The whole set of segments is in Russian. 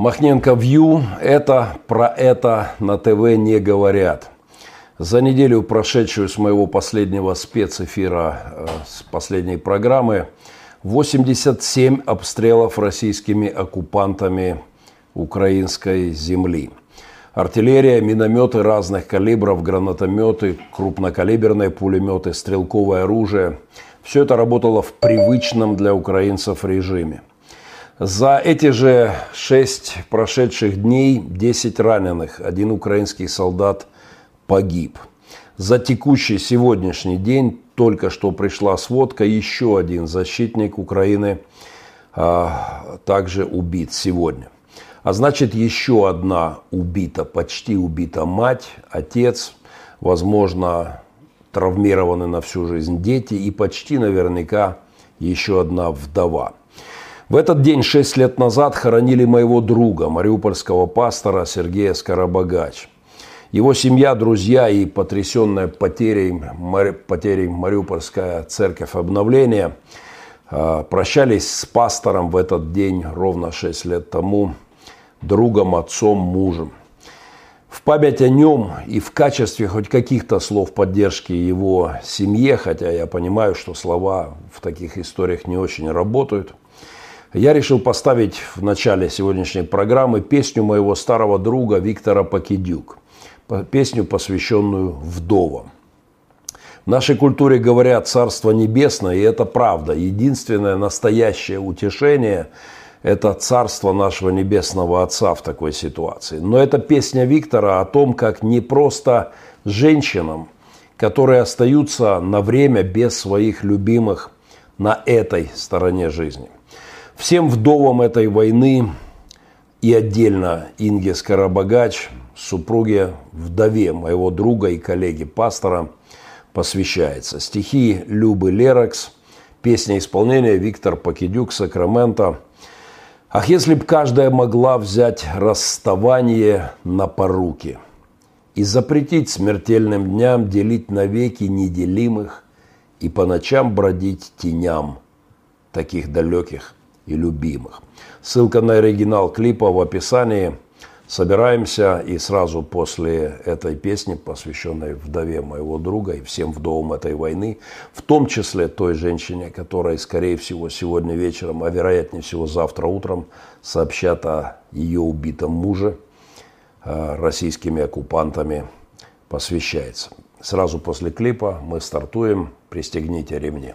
Махненко Вью – это про это на ТВ не говорят. За неделю, прошедшую с моего последнего спецэфира, э, с последней программы, 87 обстрелов российскими оккупантами украинской земли. Артиллерия, минометы разных калибров, гранатометы, крупнокалиберные пулеметы, стрелковое оружие – все это работало в привычном для украинцев режиме – за эти же шесть прошедших дней 10 раненых, один украинский солдат погиб. За текущий сегодняшний день только что пришла сводка, еще один защитник Украины а, также убит сегодня. А значит, еще одна убита, почти убита мать, отец, возможно, травмированы на всю жизнь дети и почти наверняка еще одна вдова – в этот день, шесть лет назад, хоронили моего друга, мариупольского пастора Сергея Скоробогач. Его семья, друзья и потрясенная потерей, потерей Мариупольская церковь обновления а, прощались с пастором в этот день ровно шесть лет тому, другом, отцом, мужем. В память о нем и в качестве хоть каких-то слов поддержки его семье, хотя я понимаю, что слова в таких историях не очень работают – я решил поставить в начале сегодняшней программы песню моего старого друга Виктора Покидюк. Песню, посвященную вдовам. В нашей культуре говорят «Царство небесное», и это правда. Единственное настоящее утешение – это царство нашего небесного Отца в такой ситуации. Но это песня Виктора о том, как не просто женщинам, которые остаются на время без своих любимых на этой стороне жизни – Всем вдовам этой войны и отдельно Инге Скоробогач, супруге, вдове моего друга и коллеги пастора, посвящается. Стихи Любы Леракс, песня исполнения Виктор Покидюк, Сакраменто. Ах, если б каждая могла взять расставание на поруки и запретить смертельным дням делить навеки неделимых и по ночам бродить теням таких далеких и любимых. Ссылка на оригинал клипа в описании. Собираемся и сразу после этой песни, посвященной вдове моего друга и всем вдовам этой войны, в том числе той женщине, которая, скорее всего, сегодня вечером, а вероятнее всего завтра утром, сообщат о ее убитом муже э, российскими оккупантами, посвящается. Сразу после клипа мы стартуем. Пристегните ремни.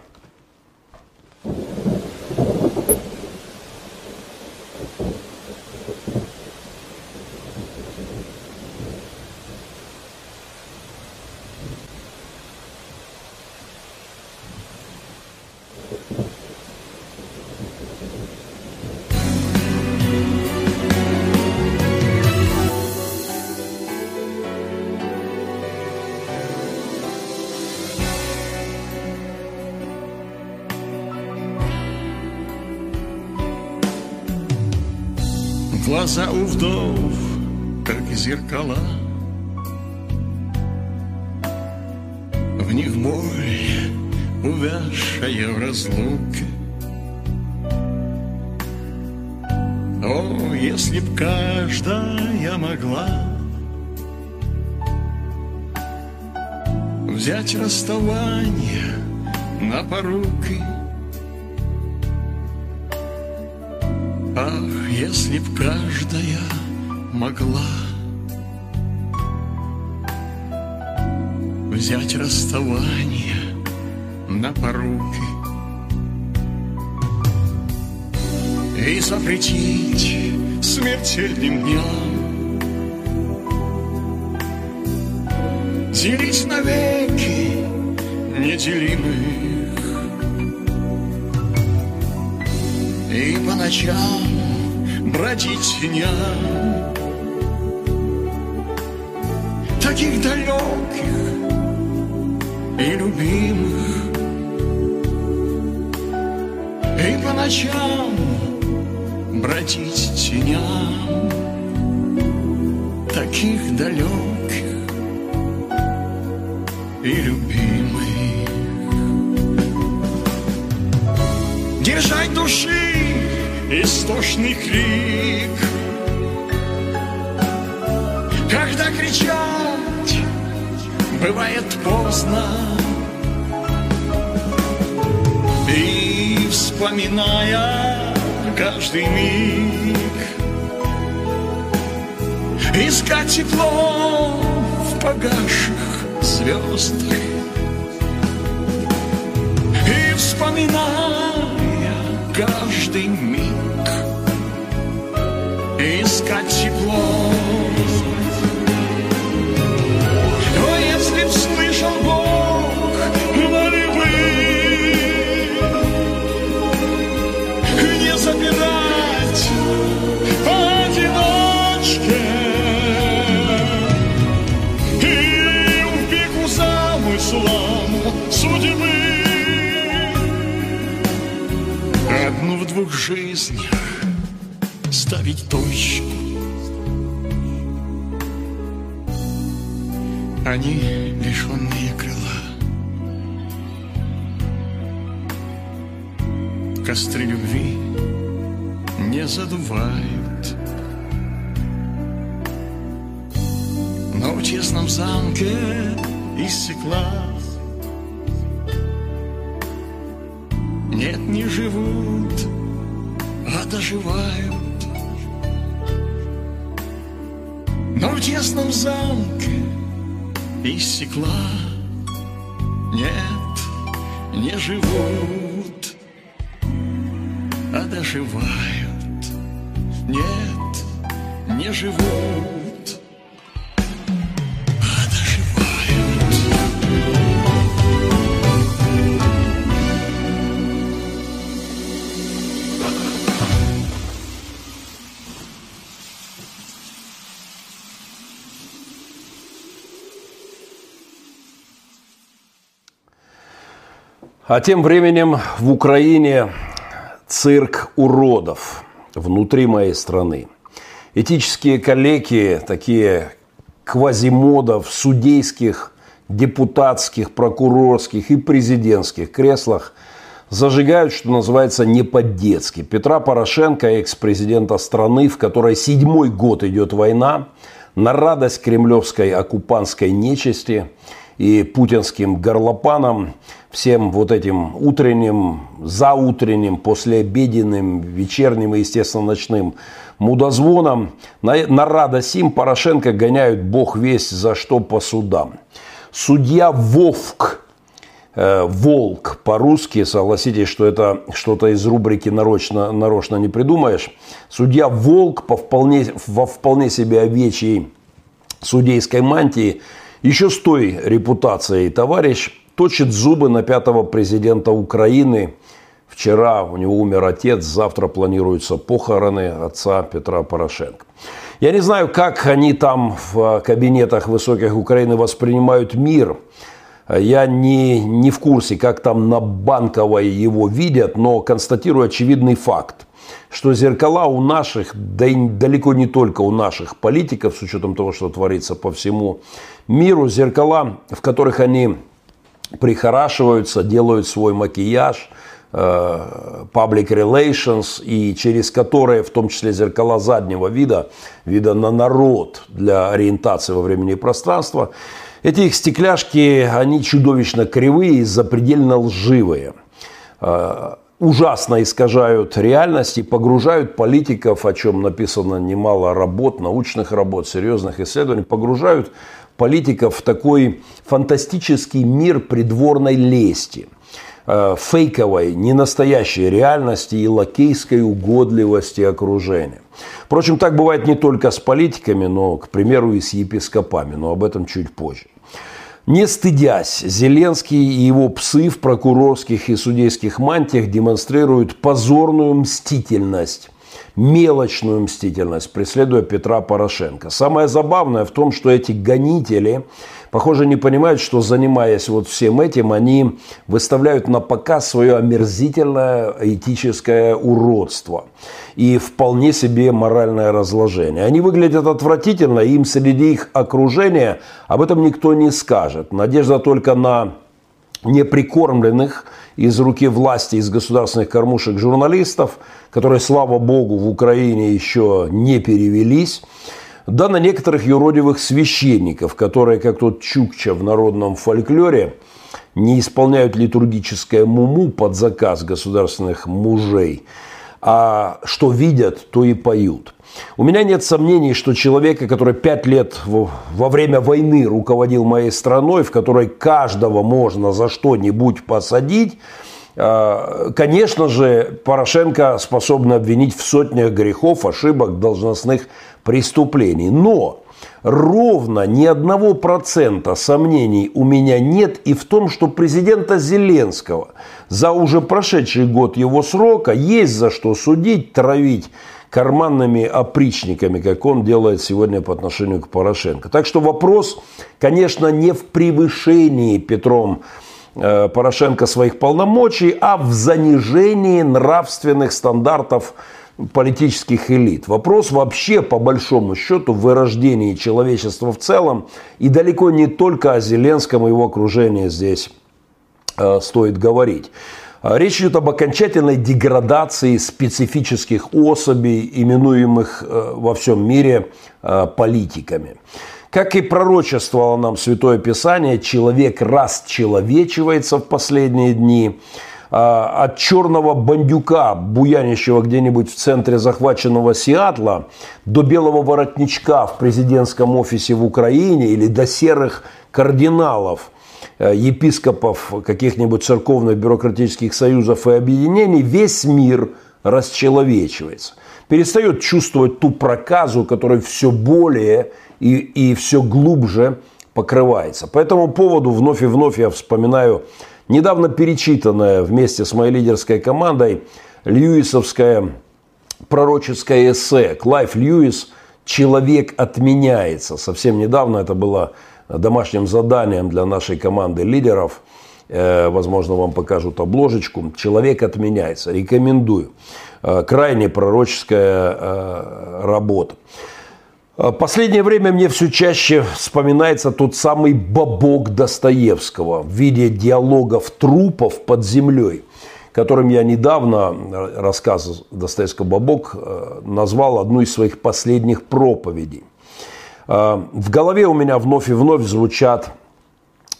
Жизнях ставить точку. Они лишенные крыла. Костры любви не задувают. Но в тесном замке из из стекла Нет, не живут, а доживают. Нет, не живут, А тем временем в Украине цирк уродов внутри моей страны. Этические коллеги, такие квазимодов судейских, депутатских, прокурорских и президентских креслах зажигают, что называется, не по-детски. Петра Порошенко, экс-президента страны, в которой седьмой год идет война, на радость кремлевской оккупантской нечисти и путинским горлопанам, всем вот этим утренним, заутренним, послеобеденным, вечерним и, естественно, ночным мудозвоном, на, на радость им Порошенко гоняют бог весть за что по судам. Судья Вовк, э, волк по-русски, согласитесь, что это что-то из рубрики нарочно, нарочно не придумаешь. Судья Волк по вполне, во вполне себе овечьей судейской мантии, еще с той репутацией товарищ, точит зубы на пятого президента Украины. Вчера у него умер отец, завтра планируются похороны отца Петра Порошенко. Я не знаю, как они там в кабинетах высоких Украины воспринимают мир. Я не, не в курсе, как там на Банковой его видят, но констатирую очевидный факт что зеркала у наших, да и далеко не только у наших политиков, с учетом того, что творится по всему миру, зеркала, в которых они прихорашиваются, делают свой макияж, public relations, и через которые, в том числе зеркала заднего вида, вида на народ для ориентации во времени и пространства, эти их стекляшки, они чудовищно кривые и запредельно лживые ужасно искажают реальность и погружают политиков, о чем написано немало работ, научных работ, серьезных исследований, погружают политиков в такой фантастический мир придворной лести, э, фейковой, ненастоящей реальности и лакейской угодливости окружения. Впрочем, так бывает не только с политиками, но, к примеру, и с епископами, но об этом чуть позже. Не стыдясь, Зеленский и его псы в прокурорских и судейских мантиях демонстрируют позорную мстительность мелочную мстительность, преследуя Петра Порошенко. Самое забавное в том, что эти гонители, похоже, не понимают, что занимаясь вот всем этим, они выставляют на показ свое омерзительное этическое уродство и вполне себе моральное разложение. Они выглядят отвратительно, им среди их окружения об этом никто не скажет. Надежда только на неприкормленных из руки власти, из государственных кормушек журналистов, которые, слава богу, в Украине еще не перевелись. Да на некоторых юродивых священников, которые, как тот Чукча в народном фольклоре, не исполняют литургическое муму под заказ государственных мужей, а что видят, то и поют. У меня нет сомнений, что человека, который пять лет во время войны руководил моей страной, в которой каждого можно за что-нибудь посадить, а, Конечно же, Порошенко способен обвинить в сотнях грехов, ошибок, должностных преступлений. Но ровно ни одного процента сомнений у меня нет и в том, что президента Зеленского за уже прошедший год его срока есть за что судить, травить карманными опричниками, как он делает сегодня по отношению к Порошенко. Так что вопрос, конечно, не в превышении Петром э, Порошенко своих полномочий, а в занижении нравственных стандартов политических элит. Вопрос вообще, по большому счету, в вырождении человечества в целом. И далеко не только о Зеленском и его окружении здесь э, стоит говорить. А речь идет об окончательной деградации специфических особей, именуемых э, во всем мире э, политиками. Как и пророчествовало нам Святое Писание, человек расчеловечивается в последние дни – от черного бандюка, буянищего где-нибудь в центре захваченного Сиатла, до белого воротничка в президентском офисе в Украине или до серых кардиналов, э, епископов каких-нибудь церковных бюрократических союзов и объединений, весь мир расчеловечивается. Перестает чувствовать ту проказу, которая все более и, и все глубже покрывается. По этому поводу вновь и вновь я вспоминаю Недавно перечитанная вместе с моей лидерской командой Льюисовская пророческое эссе Клайв Льюис «Человек отменяется». Совсем недавно это было домашним заданием для нашей команды лидеров. Э, возможно, вам покажут обложечку. «Человек отменяется». Рекомендую. Э, крайне пророческая э, работа. А, последнее время мне все чаще вспоминается тот самый бабок Достоевского в виде диалогов трупов под землей, которым я недавно, э, рассказ Достоевского «Бабок», э, назвал одну из своих последних проповедей. В голове у меня вновь и вновь звучат,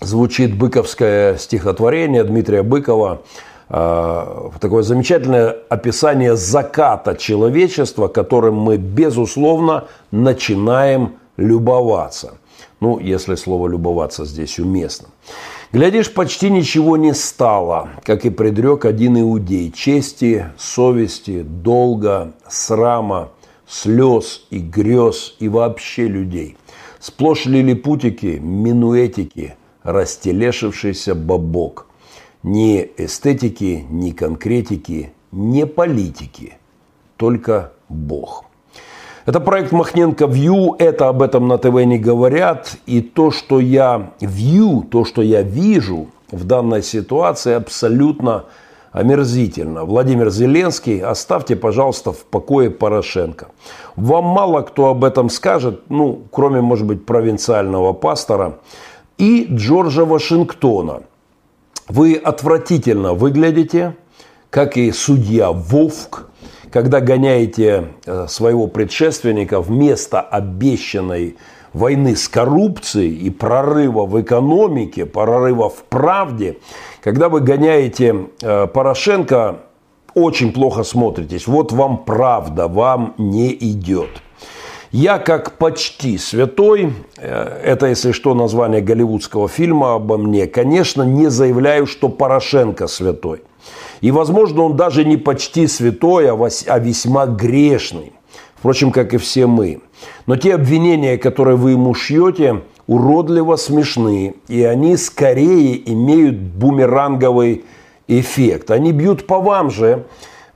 звучит быковское стихотворение Дмитрия Быкова – Э, такое замечательное описание заката человечества, которым мы, безусловно, начинаем любоваться. Ну, если слово «любоваться» здесь уместно. Глядишь, почти ничего не стало, как и предрек один иудей. Чести, совести, долга, срама, слез и грез и вообще людей. Сплошь лилипутики, минуэтики, растелешившийся бабок – ни эстетики, ни конкретики, ни политики, только Бог. Это проект Махненко View, это об этом на ТВ не говорят. И то, что я view, то, что я вижу в данной ситуации, абсолютно омерзительно. Владимир Зеленский, оставьте, пожалуйста, в покое Порошенко. Вам мало кто об этом скажет, ну, кроме, может быть, провинциального пастора и Джорджа Вашингтона – вы отвратительно выглядите, как и судья Вовк, когда гоняете э, своего предшественника вместо обещанной войны с коррупцией и прорыва в экономике, прорыва в правде, когда вы гоняете э, Порошенко, очень плохо смотритесь. Вот вам правда, вам не идет. Я как почти святой, э, это, если что, название голливудского фильма обо мне, конечно, не заявляю, что Порошенко святой. И, возможно, он даже не почти святой, а, а весьма грешный. Впрочем, как и все мы. Но те обвинения, которые вы ему шьете, уродливо смешны. И они скорее имеют бумеранговый эффект. Они бьют по вам же,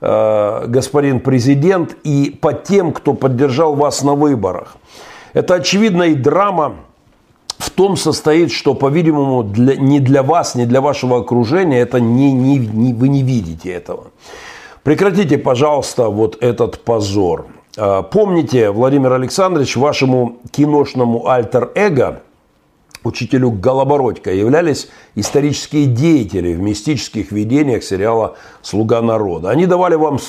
господин президент, и по тем, кто поддержал вас на выборах. Это очевидно и драма в том состоит, что, по-видимому, для, не для вас, не для вашего окружения, это не, не, не, вы не видите этого. Прекратите, пожалуйста, вот этот позор. Э, помните, Владимир Александрович, вашему киношному альтер-эго – учителю Голобородько являлись исторические деятели в мистических видениях сериала «Слуга народа». Они давали вам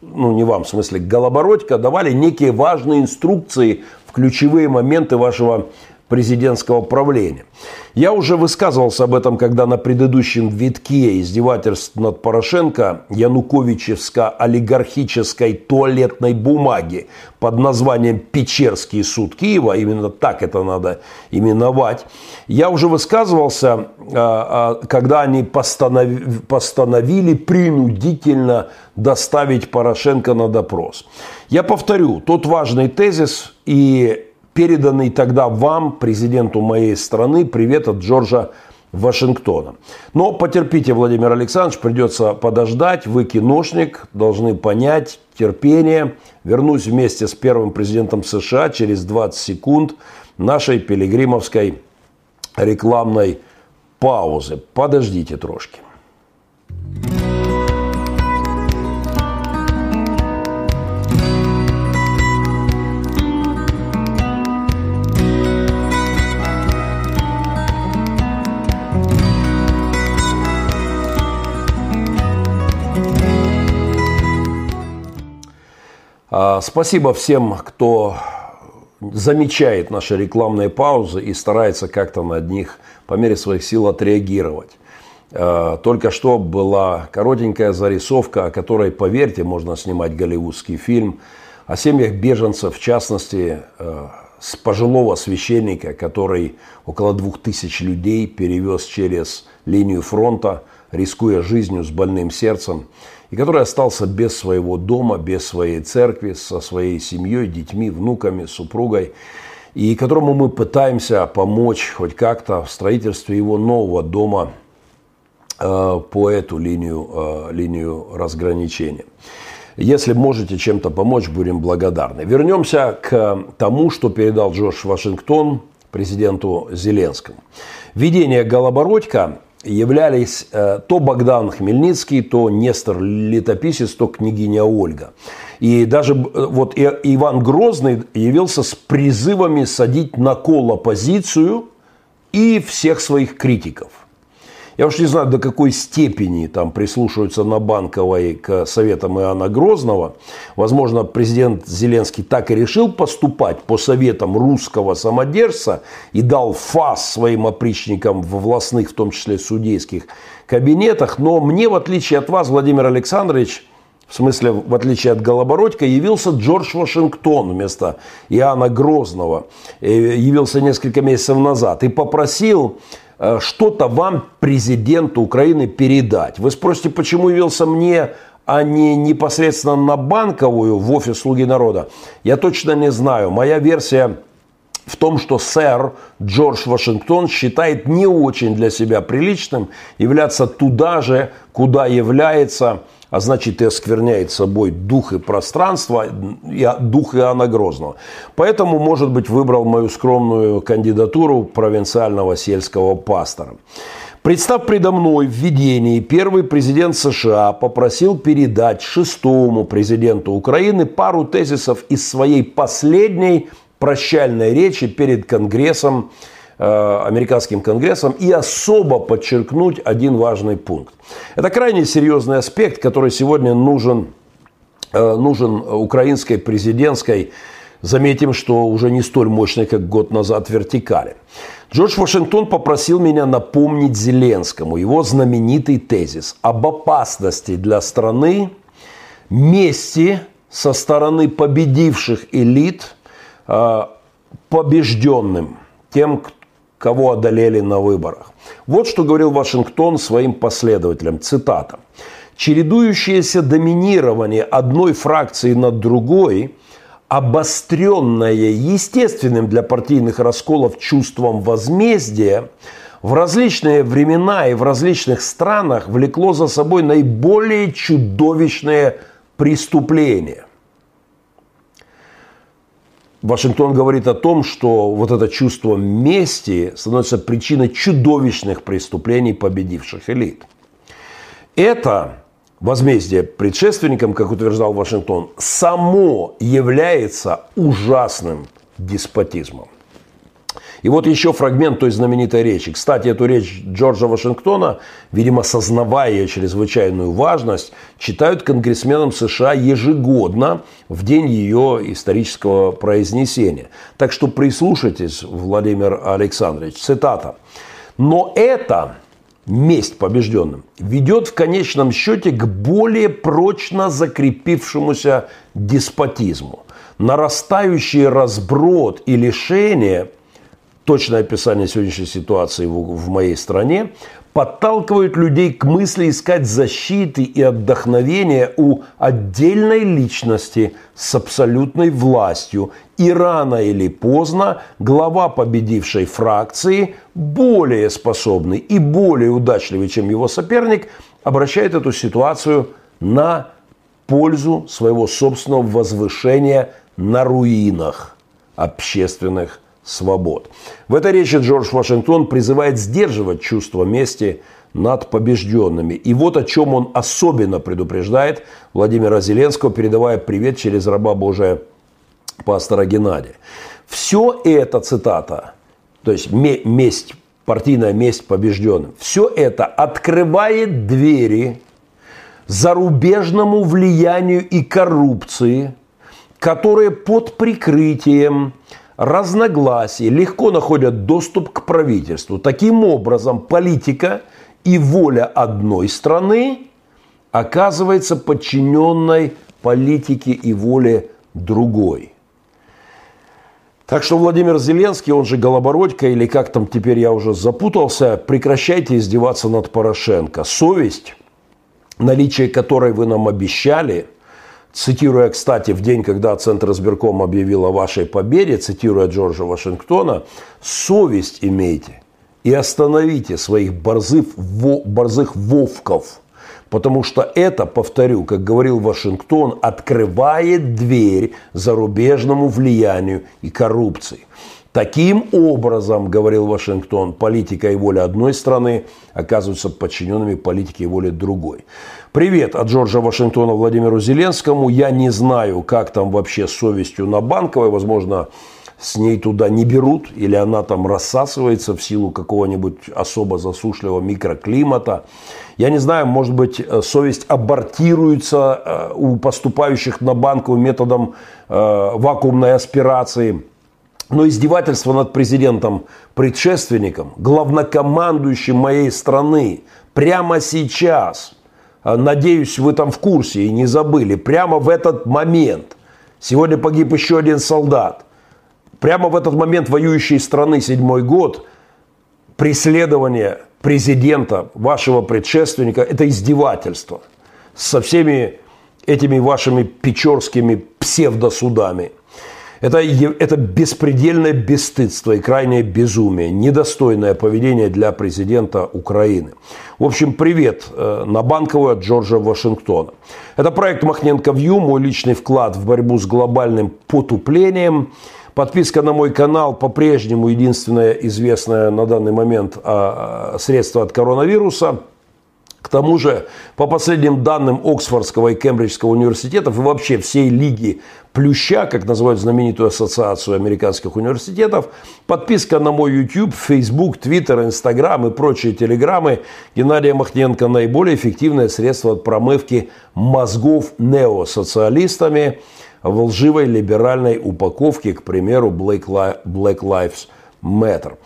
ну не вам, в смысле Голобородько, давали некие важные инструкции в ключевые моменты вашего президентского правления. Я уже высказывался об этом, когда на предыдущем витке издевательств над Порошенко януковичевско-олигархической туалетной бумаги под названием «Печерский суд Киева», именно так это надо именовать, я уже высказывался, а, а, когда они постановили, постановили принудительно доставить Порошенко на допрос. Я повторю, тот важный тезис и переданный тогда вам, президенту моей страны, привет от Джорджа Вашингтона. Но потерпите, Владимир Александрович, придется подождать. Вы киношник, должны понять, терпение. Вернусь вместе с первым президентом США через 20 секунд нашей пилигримовской рекламной паузы. Подождите трошки. А, спасибо всем, кто замечает наши рекламные паузы и старается как-то на них по мере своих сил отреагировать. А, только что была коротенькая зарисовка, о которой, поверьте, можно снимать голливудский фильм, о семьях беженцев, в частности, а, с пожилого священника, который около двух тысяч людей перевез через линию фронта, рискуя жизнью с больным сердцем и который остался без своего дома, без своей церкви, со своей семьей, детьми, внуками, супругой, и которому мы пытаемся помочь хоть как-то в строительстве его нового дома э, по эту линию, э, линию разграничения. Если можете чем-то помочь, будем благодарны. Вернемся к тому, что передал Джордж Вашингтон президенту Зеленскому. Введение Голобородько являлись э, то Богдан Хмельницкий, то Нестор Летописец, то княгиня Ольга. И даже э, вот Иван Грозный явился с призывами садить на кол оппозицию и всех своих критиков – я уж не знаю, до какой степени там прислушиваются на Банковой к советам Иоанна Грозного. Возможно, президент Зеленский так и решил поступать по советам русского самодержца и дал фас своим опричникам в властных, в том числе судейских кабинетах. Но мне, в отличие от вас, Владимир Александрович, в смысле, в отличие от Голобородька, явился Джордж Вашингтон вместо Иоанна Грозного. Э, явился несколько месяцев назад и попросил что-то вам, президенту Украины, передать. Вы спросите, почему явился мне, а не непосредственно на банковую в офис «Слуги народа»? Я точно не знаю. Моя версия в том, что сэр Джордж Вашингтон считает не очень для себя приличным являться туда же, куда является а значит и оскверняет собой дух и пространство, и дух Иоанна Грозного. Поэтому, может быть, выбрал мою скромную кандидатуру провинциального сельского пастора. Представ предо мной в видении, первый президент США попросил передать шестому президенту Украины пару тезисов из своей последней прощальной речи перед Конгрессом американским конгрессом и особо подчеркнуть один важный пункт. Это крайне серьезный аспект, который сегодня нужен, э, нужен украинской президентской, заметим, что уже не столь мощной, как год назад, вертикали. Джордж Вашингтон попросил меня напомнить Зеленскому его знаменитый тезис об опасности для страны мести со стороны победивших элит э, побежденным, тем, кого одолели на выборах. Вот что говорил Вашингтон своим последователям. Цитата. «Чередующееся доминирование одной фракции над другой, обостренное естественным для партийных расколов чувством возмездия, в различные времена и в различных странах влекло за собой наиболее чудовищные преступления – Вашингтон говорит о том, что вот это чувство мести становится причиной чудовищных преступлений победивших элит. Это возмездие предшественникам, как утверждал Вашингтон, само является ужасным деспотизмом. И вот еще фрагмент той знаменитой речи. Кстати, эту речь Джорджа Вашингтона, видимо, сознавая ее чрезвычайную важность, читают конгрессменам США ежегодно в день ее исторического произнесения. Так что прислушайтесь, Владимир Александрович. Цитата. Но это месть побежденным ведет в конечном счете к более прочно закрепившемуся деспотизму. Нарастающий разброд и лишение, точное описание сегодняшней ситуации в, в моей стране, подталкивают людей к мысли искать защиты и отдохновения у отдельной личности с абсолютной властью. И рано или поздно глава победившей фракции, более способный и более удачливый, чем его соперник, обращает эту ситуацию на пользу своего собственного возвышения на руинах общественных свобод. В этой речи Джордж Вашингтон призывает сдерживать чувство мести над побежденными. И вот о чем он особенно предупреждает Владимира Зеленского, передавая привет через раба Божия пастора Геннадия. Все это, цитата, то есть месть, партийная месть побежденным, все это открывает двери зарубежному влиянию и коррупции, которые под прикрытием разногласий легко находят доступ к правительству. Таким образом, политика и воля одной страны оказывается подчиненной политике и воле другой. Так что Владимир Зеленский, он же Голобородько, или как там теперь я уже запутался, прекращайте издеваться над Порошенко. Совесть, наличие которой вы нам обещали – цитируя, кстати, в день, когда Центр избирком объявил о вашей победе, цитируя Джорджа Вашингтона, совесть имейте и остановите своих борзых, во, борзых вовков. Потому что это, повторю, как говорил Вашингтон, открывает дверь зарубежному влиянию и коррупции. Таким образом, говорил Вашингтон, политика и воля одной страны оказываются подчиненными политике и воле другой. Привет от Джорджа Вашингтона Владимиру Зеленскому. Я не знаю, как там вообще с совестью на Банковой. Возможно, с ней туда не берут, или она там рассасывается в силу какого-нибудь особо засушливого микроклимата. Я не знаю, может быть, э, совесть абортируется э, у поступающих на банковую методом э, вакуумной аспирации – но издевательство над президентом, предшественником, главнокомандующим моей страны прямо сейчас, надеюсь, вы там в курсе и не забыли, прямо в этот момент, сегодня погиб еще один солдат, прямо в этот момент воюющей страны седьмой год, преследование президента, вашего предшественника, это издевательство со всеми этими вашими печорскими псевдосудами – это, это беспредельное бесстыдство и крайнее безумие, недостойное поведение для президента Украины. В общем, привет э, на банковую от Джорджа Вашингтона. Это проект Махненко Вью, мой личный вклад в борьбу с глобальным потуплением. Подписка на мой канал по-прежнему единственное известное на данный момент а, а, средство от коронавируса – к тому же, по последним данным Оксфордского и Кембриджского университетов и вообще всей лиги Плюща, как называют знаменитую ассоциацию американских университетов, подписка на мой YouTube, Facebook, Twitter, Instagram и прочие телеграммы Геннадия Махненко наиболее эффективное средство от промывки мозгов неосоциалистами в лживой либеральной упаковке, к примеру, Black Lives Matter.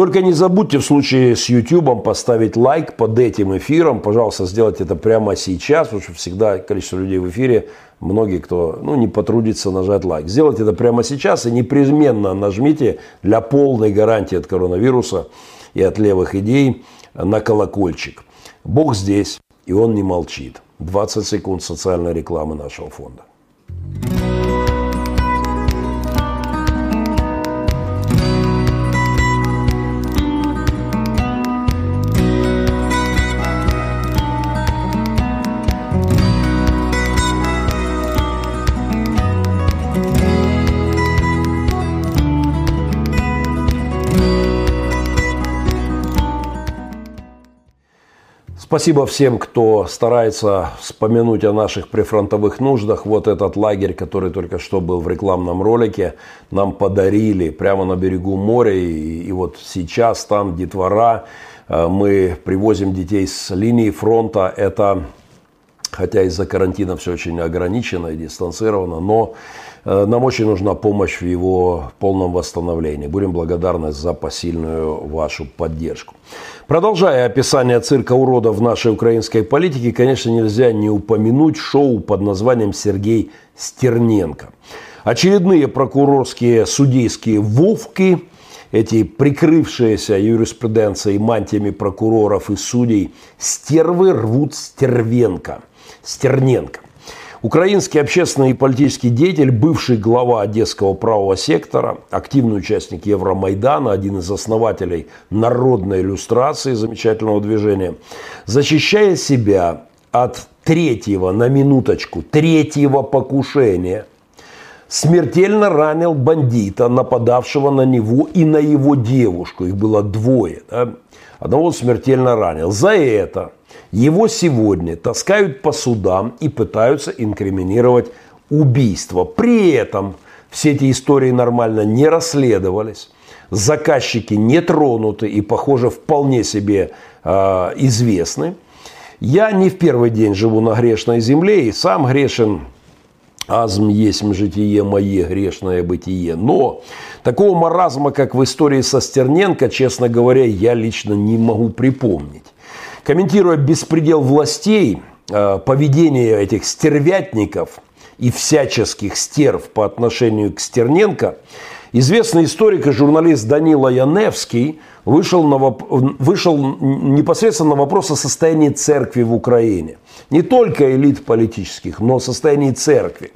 Только не забудьте в случае с YouTube поставить лайк под этим эфиром. Пожалуйста, сделайте это прямо сейчас, потому что всегда количество людей в эфире, многие, кто ну, не потрудится нажать лайк. Сделайте это прямо сейчас и непременно нажмите для полной гарантии от коронавируса и от левых идей на колокольчик. Бог здесь, и он не молчит. 20 секунд социальной рекламы нашего фонда. Спасибо всем, кто старается вспомянуть о наших прифронтовых нуждах. Вот этот лагерь, который только что был в рекламном ролике, нам подарили прямо на берегу моря. И, и вот сейчас там детвора. Э, мы привозим детей с линии фронта. Это, хотя из-за карантина все очень ограничено и дистанцировано, но Э, нам очень нужна помощь в его полном восстановлении. Будем благодарны за посильную вашу поддержку. Продолжая описание цирка уродов в нашей украинской политике, конечно, нельзя не упомянуть шоу под названием «Сергей Стерненко». Очередные прокурорские судейские вовки, эти прикрывшиеся юриспруденцией мантиями прокуроров и судей, стервы рвут Стервенко. Стерненко. Украинский общественный и политический деятель, бывший глава Одесского правого сектора, активный участник Евромайдана, один из основателей народной иллюстрации замечательного движения, защищая себя от третьего, на минуточку, третьего покушения, смертельно ранил бандита, нападавшего на него и на его девушку. Их было двое. Да? Одного смертельно ранил. За это его сегодня таскают по судам и пытаются инкриминировать убийство. При этом все эти истории нормально не расследовались. Заказчики не тронуты и, похоже, вполне себе э, известны. Я не в первый день живу на грешной земле и сам грешен азм есть житие мое, грешное бытие. Но такого маразма, как в истории со Стерненко, честно говоря, я лично не могу припомнить. Комментируя беспредел властей, э, поведение этих стервятников и всяческих стерв по отношению к Стерненко, известный историк и журналист Данила Яневский вышел, на, вышел непосредственно на вопрос о состоянии церкви в Украине. Не только элит политических, но о состоянии церкви.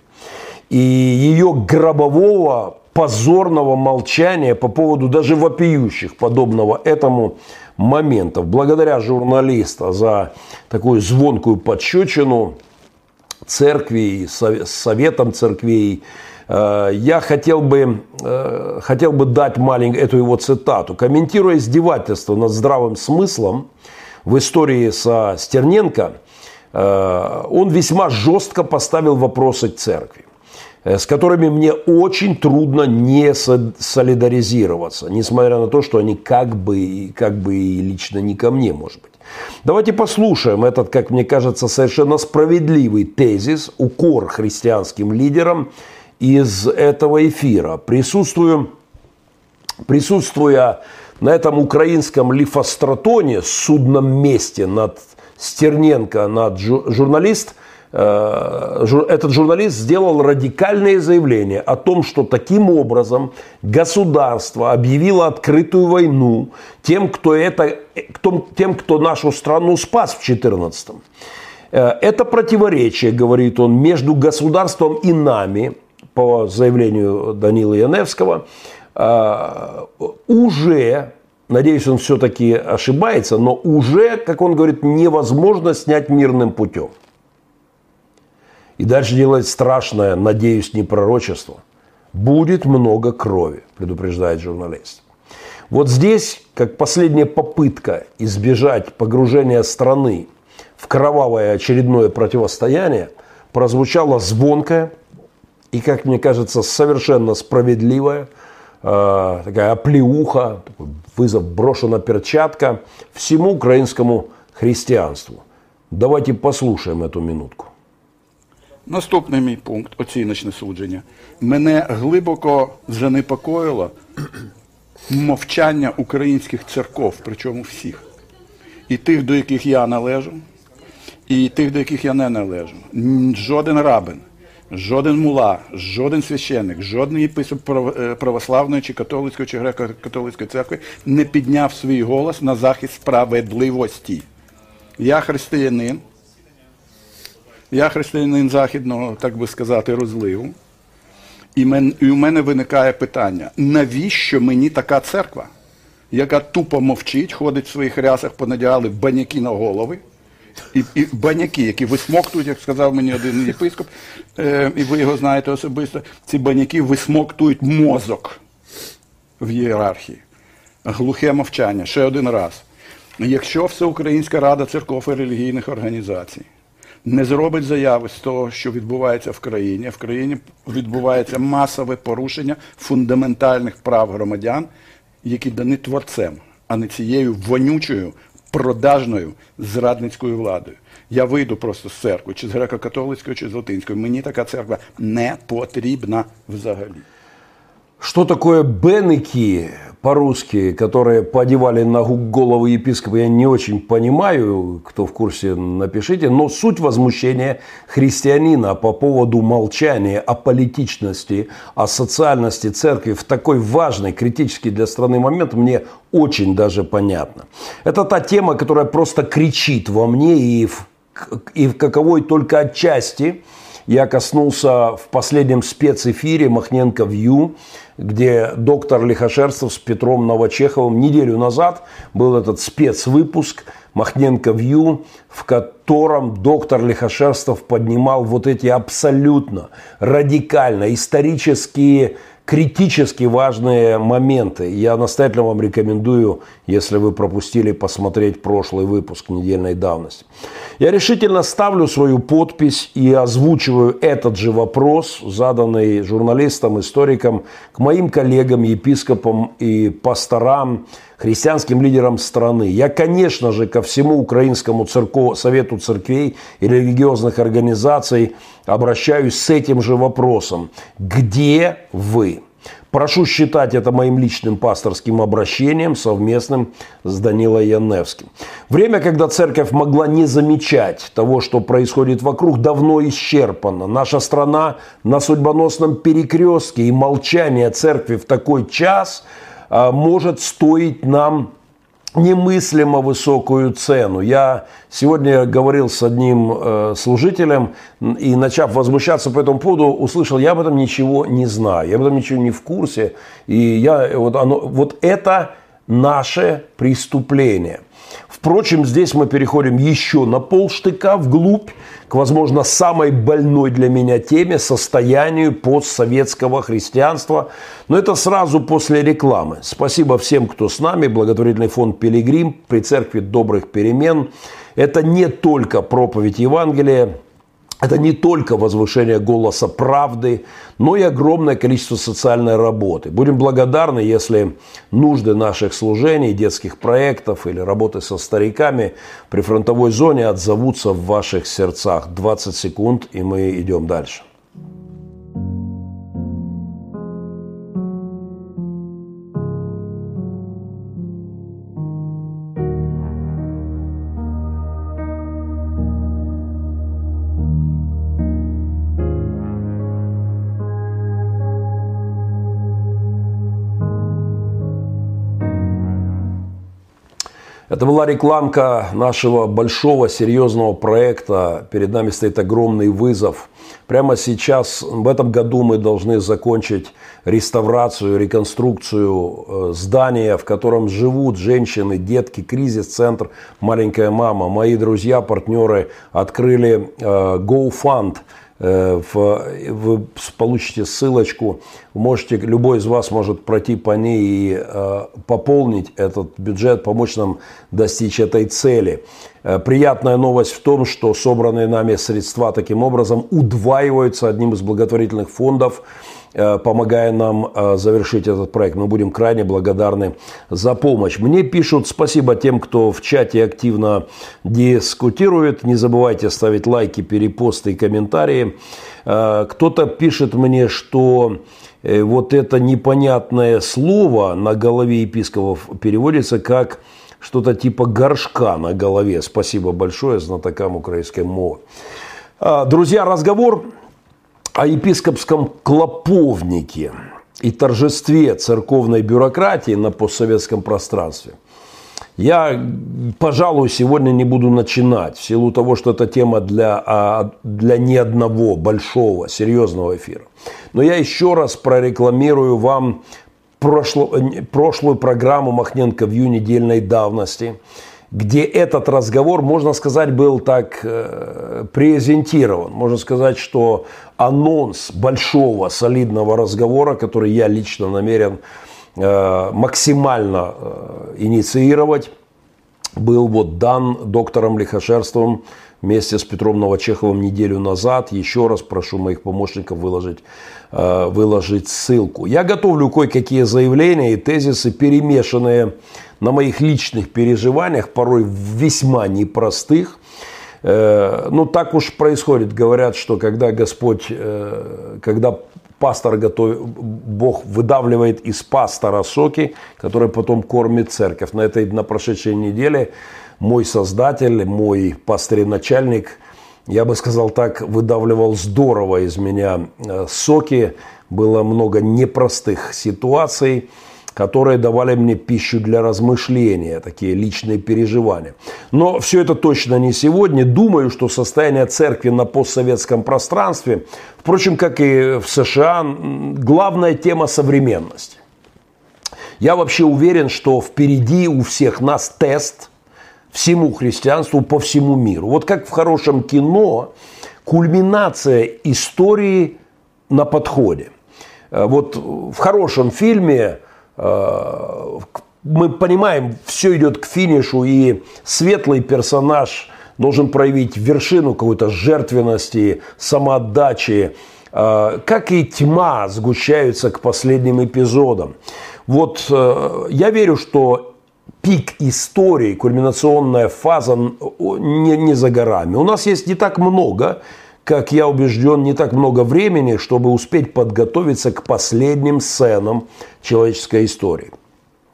И ее гробового, позорного молчания по поводу даже вопиющих подобного этому моментов. Благодаря журналиста за такую звонкую подщечину церкви, советом церквей, э, я хотел бы, э, хотел бы дать маленькую эту его цитату. Комментируя издевательство над здравым смыслом в истории со Стерненко, э, он весьма жестко поставил вопросы к церкви. Э, с которыми мне очень трудно не солидаризироваться, несмотря на то, что они как бы, как бы и лично не ко мне, может быть. Давайте послушаем этот, как мне кажется, совершенно справедливый тезис, укор христианским лидерам из этого эфира. Присутствую, присутствуя на этом украинском лифостратоне, судном месте над Стерненко, над журналист – этот журналист сделал радикальное заявление о том, что таким образом государство объявило открытую войну тем, кто, это, тем, кто нашу страну спас в 2014 э, Это противоречие, говорит он, между государством и нами, по заявлению Данила Яневского, э, уже Надеюсь, он все-таки ошибается, но уже, как он говорит, невозможно снять мирным путем. И дальше делает страшное, надеюсь, не пророчество. Будет много крови, предупреждает журналист. Вот здесь, как последняя попытка избежать погружения страны в кровавое очередное противостояние, прозвучала звонкая и, как мне кажется, совершенно справедливая э, такая оплеуха, такой вызов брошена перчатка всему украинскому христианству. Давайте послушаем эту минутку. Наступний мій пункт оціночне судження. Мене глибоко занепокоїло мовчання українських церков, причому всіх. І тих, до яких я належу, і тих, до яких я не належу. Жоден рабин, жоден мула, жоден священник, жоден єпископ е, православної чи католицької чи греко-католицької церкви не підняв свій голос на захист справедливості. Я християнин. Я християнин західного, так би сказати, розливу. І, мен, і у мене виникає питання: навіщо мені така церква, яка тупо мовчить, ходить в своїх рясах, понадягали баняки на голови, і і баняки, які висмоктують, як сказав мені один єпископ, е, і ви його знаєте особисто, ці баняки висмоктують мозок в ієрархії. Глухе мовчання. Ще один раз. Якщо Всеукраїнська рада церков і релігійних організацій не зробить заяви з того, що відбувається в країні, в країні відбувається масове порушення фундаментальних прав громадян, які дані творцем, а не цією вонючою, продажною зрадницькою владою. Я вийду просто з церкви, чи з греко-католицької, чи з латинської. Мені така церква не потрібна взагалі. Что такое бенеки по-русски, которые подевали на голову епископа, я не очень понимаю, кто в курсе, напишите, но суть возмущения христианина по поводу молчания о политичности, о социальности церкви в такой важный, критический для страны момент мне очень даже понятно. Это та тема, которая просто кричит во мне и в, и в каковой только отчасти я коснулся в последнем спецэфире Махненко Вью, где доктор Лихошерстов с Петром Новочеховым неделю назад был этот спецвыпуск Махненко Вью, в котором доктор Лихошерстов поднимал вот эти абсолютно радикально исторические критически важные моменты. Я настоятельно вам рекомендую, если вы пропустили, посмотреть прошлый выпуск недельной давности. Я решительно ставлю свою подпись и озвучиваю этот же вопрос, заданный журналистам, историкам, к моим коллегам, епископам и пасторам, христианским лидерам страны. Я, конечно же, ко всему Украинскому церков, Совету церквей и религиозных организаций обращаюсь с этим же вопросом. Где вы? Прошу считать это моим личным пасторским обращением, совместным с Данилой Яневским. Время, когда церковь могла не замечать того, что происходит вокруг, давно исчерпано. Наша страна на судьбоносном перекрестке, и молчание церкви в такой час может стоить нам немыслимо высокую цену. Я сегодня говорил с одним э, служителем и, начав возмущаться по этому поводу, услышал, я об этом ничего не знаю, я об этом ничего не в курсе. И я, вот, оно, вот это наше преступление. Впрочем, здесь мы переходим еще на полштыка вглубь к, возможно, самой больной для меня теме – состоянию постсоветского христианства. Но это сразу после рекламы. Спасибо всем, кто с нами. Благотворительный фонд «Пилигрим» при Церкви Добрых Перемен. Это не только проповедь Евангелия, это не только возвышение голоса правды, но и огромное количество социальной работы. Будем благодарны, если нужды наших служений, детских проектов или работы со стариками при фронтовой зоне отзовутся в ваших сердцах. 20 секунд, и мы идем дальше. Это была рекламка нашего большого серьезного проекта. Перед нами стоит огромный вызов. Прямо сейчас, в этом году мы должны закончить реставрацию, реконструкцию э, здания, в котором живут женщины, детки, кризис-центр «Маленькая мама». Мои друзья, партнеры открыли э, GoFund – вы получите ссылочку, можете, любой из вас может пройти по ней и э, пополнить этот бюджет, помочь нам достичь этой цели. Э, приятная новость в том, что собранные нами средства таким образом удваиваются одним из благотворительных фондов, Э, помогая нам э, завершить этот проект. Мы будем крайне благодарны за помощь. Мне пишут спасибо тем, кто в чате активно дискутирует. Не забывайте ставить лайки, перепосты и комментарии. Э, кто-то пишет мне, что вот это непонятное слово на голове епископов переводится как что-то типа горшка на голове. Спасибо большое знатокам украинской мовы. Друзья, разговор о епископском клоповнике и торжестве церковной бюрократии на постсоветском пространстве. Я, пожалуй, сегодня не буду начинать, в силу того, что это тема для, а, для ни одного большого, серьезного эфира. Но я еще раз прорекламирую вам прошлую, прошлую программу Махненко в июне недельной давности – где этот разговор, можно сказать, был так э, презентирован. Можно сказать, что анонс большого, солидного разговора, который я лично намерен э, максимально э, инициировать, был вот дан доктором Лихошерством вместе с Петром Новочеховым неделю назад. Еще раз прошу моих помощников выложить, э, выложить ссылку. Я готовлю кое-какие заявления и тезисы, перемешанные на моих личных переживаниях, порой весьма непростых. Э, ну, так уж происходит. Говорят, что когда Господь, э, когда пастор готовит, Бог выдавливает из пастора соки, которые потом кормит церковь. На этой, на прошедшей неделе мой создатель, мой пастырь-начальник, я бы сказал так, выдавливал здорово из меня э, соки. Было много непростых ситуаций – которые давали мне пищу для размышления, такие личные переживания. Но все это точно не сегодня. Думаю, что состояние церкви на постсоветском пространстве, впрочем, как и в США, главная тема современности. Я вообще уверен, что впереди у всех нас тест всему христианству по всему миру. Вот как в хорошем кино, кульминация истории на подходе. Э, вот в хорошем фильме мы понимаем, все идет к финишу, и светлый персонаж должен проявить вершину какой-то жертвенности, самоотдачи, э, как и тьма сгущаются к последним эпизодам. Вот э, я верю, что пик истории, кульминационная фаза не, не за горами. У нас есть не так много как я убежден, не так много времени, чтобы успеть подготовиться к последним сценам человеческой истории.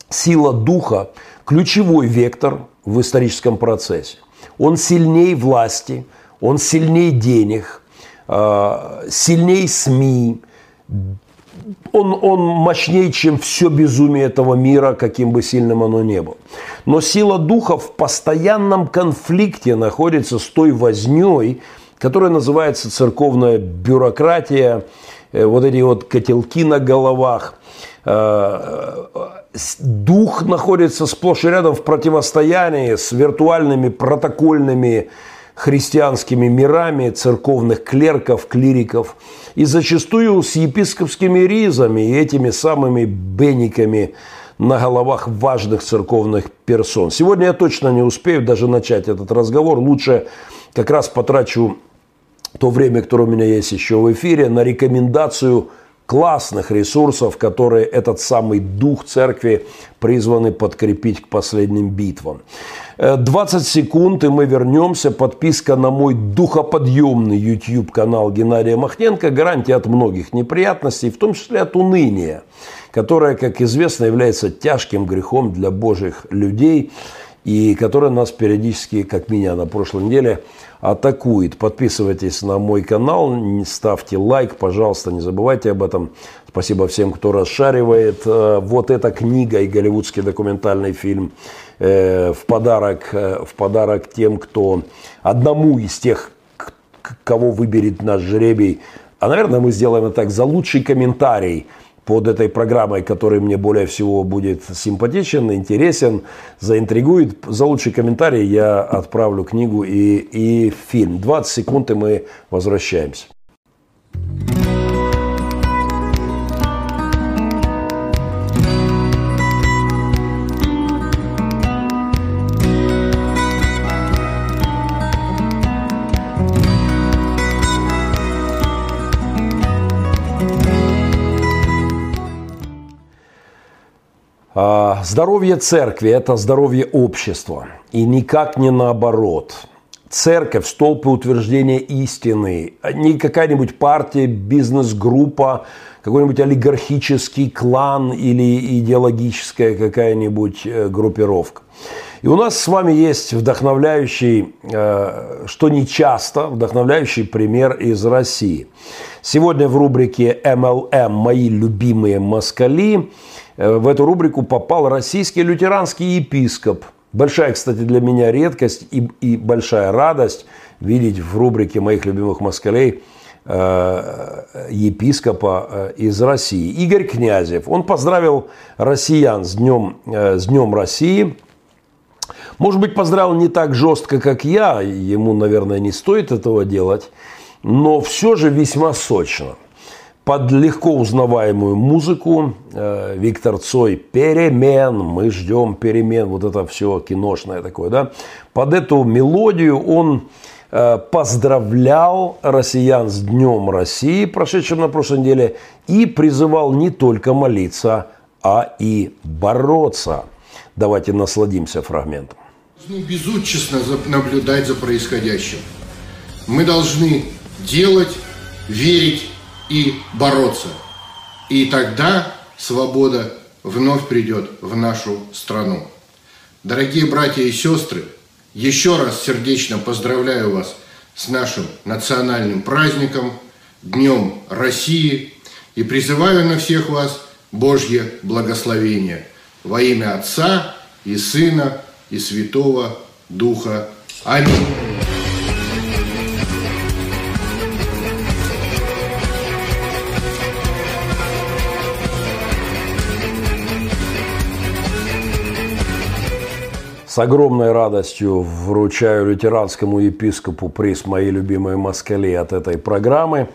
Сила духа – ключевой вектор в историческом процессе. Он сильнее власти, он сильнее денег, а, сильнее СМИ, он, он мощнее, чем все безумие этого мира, каким бы сильным оно ни было. Но сила духа в постоянном конфликте находится с той возней, которая называется церковная бюрократия, э, вот эти вот котелки на головах. Э, дух находится сплошь и рядом в противостоянии с виртуальными протокольными христианскими мирами церковных клерков, клириков и зачастую с епископскими ризами и этими самыми бениками на головах важных церковных персон. Сегодня я точно не успею даже начать этот разговор. Лучше как раз потрачу то время, которое у меня есть еще в эфире, на рекомендацию классных ресурсов, которые этот самый дух церкви призваны подкрепить к последним битвам. 20 э, секунд, и мы вернемся. Подписка на мой духоподъемный YouTube-канал Геннадия Махненко. Гарантия от многих неприятностей, в том числе от уныния, которое, как известно, является тяжким грехом для божьих людей и которое нас периодически, как меня на прошлой неделе, атакует. Подписывайтесь на мой канал, ставьте лайк, пожалуйста, не забывайте об этом. Спасибо всем, кто расшаривает. Э, вот эта книга и голливудский документальный фильм э, в подарок, э, в подарок тем, кто одному из тех, кого выберет наш жребий. А, наверное, мы сделаем это так за лучший комментарий – под этой программой, который мне более всего будет симпатичен, интересен, заинтригует. За лучший комментарий я отправлю книгу и, и фильм. 20 секунд, и мы возвращаемся. Здоровье церкви – это здоровье общества. И никак не наоборот. Церковь – столб утверждения истины. Не какая-нибудь партия, бизнес-группа, какой-нибудь олигархический клан или идеологическая какая-нибудь э, группировка. И у нас с вами есть вдохновляющий, э, что не часто, вдохновляющий пример из России. Сегодня в рубрике MLM «Мои любимые москали» в эту рубрику попал российский лютеранский епископ. Большая, кстати, для меня редкость и, и большая радость видеть в рубрике моих любимых москалей э, епископа э, из России. Игорь Князев. Он поздравил россиян с Днем, с Днем России. Может быть, поздравил не так жестко, как я. Ему, наверное, не стоит этого делать. Но все же весьма сочно – под легко узнаваемую музыку э, Виктор Цой «Перемен», мы ждем перемен, вот это все киношное такое, да. Под эту мелодию он э, поздравлял россиян с Днем России, прошедшим на прошлой неделе, и призывал не только молиться, а и бороться. Давайте насладимся фрагментом. за- наблюдать за происходящим. Мы должны делать, верить и бороться. И тогда свобода вновь придет в нашу страну. Дорогие братья и сестры, еще раз сердечно поздравляю вас с нашим национальным праздником, Днем России, и призываю на всех вас Божье благословение во имя Отца и Сына и Святого Духа. Аминь. С огромной радостью вручаю лютеранскому епископу приз моей любимой москали от этой программы.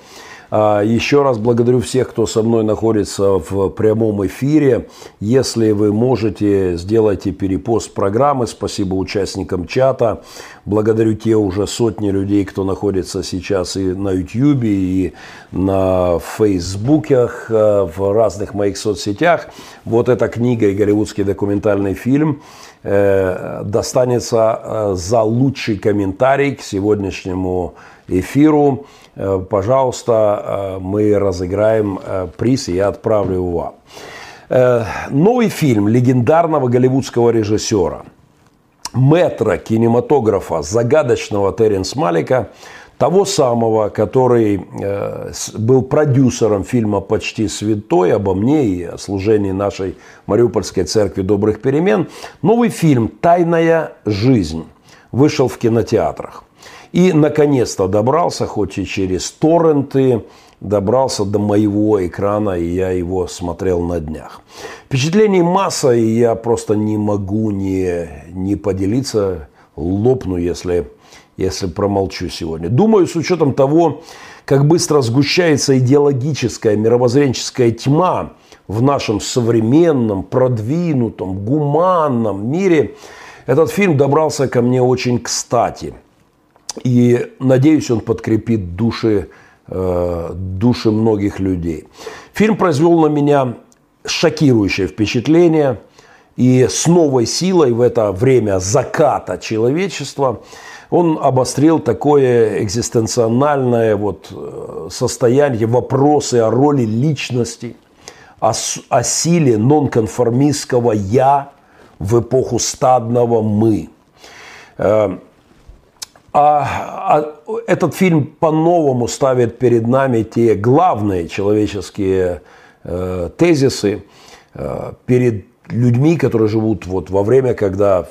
А, Еще раз благодарю всех, кто со мной находится в прямом эфире. Если вы можете, сделайте перепост программы. Спасибо участникам чата. Благодарю те уже сотни людей, кто находится сейчас и на YouTube, и на Фейсбуках, э, в разных моих соцсетях. Вот эта книга и голливудский документальный фильм э, достанется э, за лучший комментарий к сегодняшнему эфиру. Пожалуйста, мы разыграем приз, и я отправлю его вам. Новый фильм легендарного голливудского режиссера, метра кинематографа загадочного Теренс Малика, того самого, который э, был продюсером фильма «Почти святой» обо мне и о служении нашей Мариупольской церкви добрых перемен. Новый фильм «Тайная жизнь» вышел в кинотеатрах. И, наконец-то, добрался, хоть и через торренты, добрался до моего экрана, и я его смотрел на днях. Впечатлений масса, и я просто не могу не, не поделиться, лопну, если, если промолчу сегодня. Думаю, с учетом того, как быстро сгущается идеологическая, мировоззренческая тьма в нашем современном, продвинутом, гуманном мире, этот фильм добрался ко мне очень кстати – и надеюсь, он подкрепит души, э, души многих людей. Фильм произвел на меня шокирующее впечатление. И с новой силой в это время заката человечества он обострил такое экзистенциональное вот э, состояние, вопросы о роли личности, о, о силе нонконформистского «я» в эпоху стадного «мы». А, а этот фильм по-новому ставит перед нами те главные человеческие э, тезисы э, перед людьми, которые живут вот во время, когда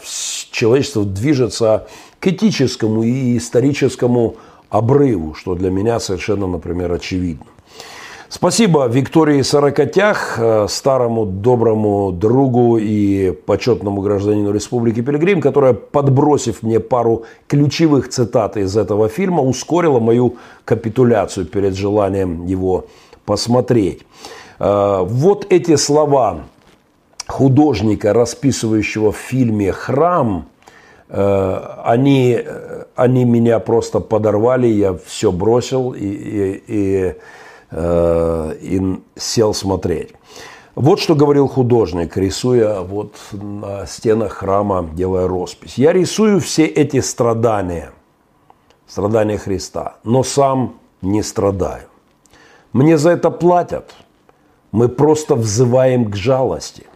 человечество движется к этическому и историческому обрыву, что для меня совершенно, например, очевидно. Спасибо Виктории Сорокотях, э, старому доброму другу и почетному гражданину Республики Пилигрим, которая, подбросив мне пару ключевых цитат из этого фильма, ускорила мою капитуляцию перед желанием его посмотреть. Э, Вот эти слова художника, расписывающего в фильме «Храм», э, они, они меня просто подорвали, я все бросил и, и- и, э, и сел смотреть. Вот что говорил художник, рисуя вот на стенах храма, делая роспись. Я рисую все эти страдания, страдания Христа, но сам не страдаю. Мне за это платят. Мы просто взываем к жалости.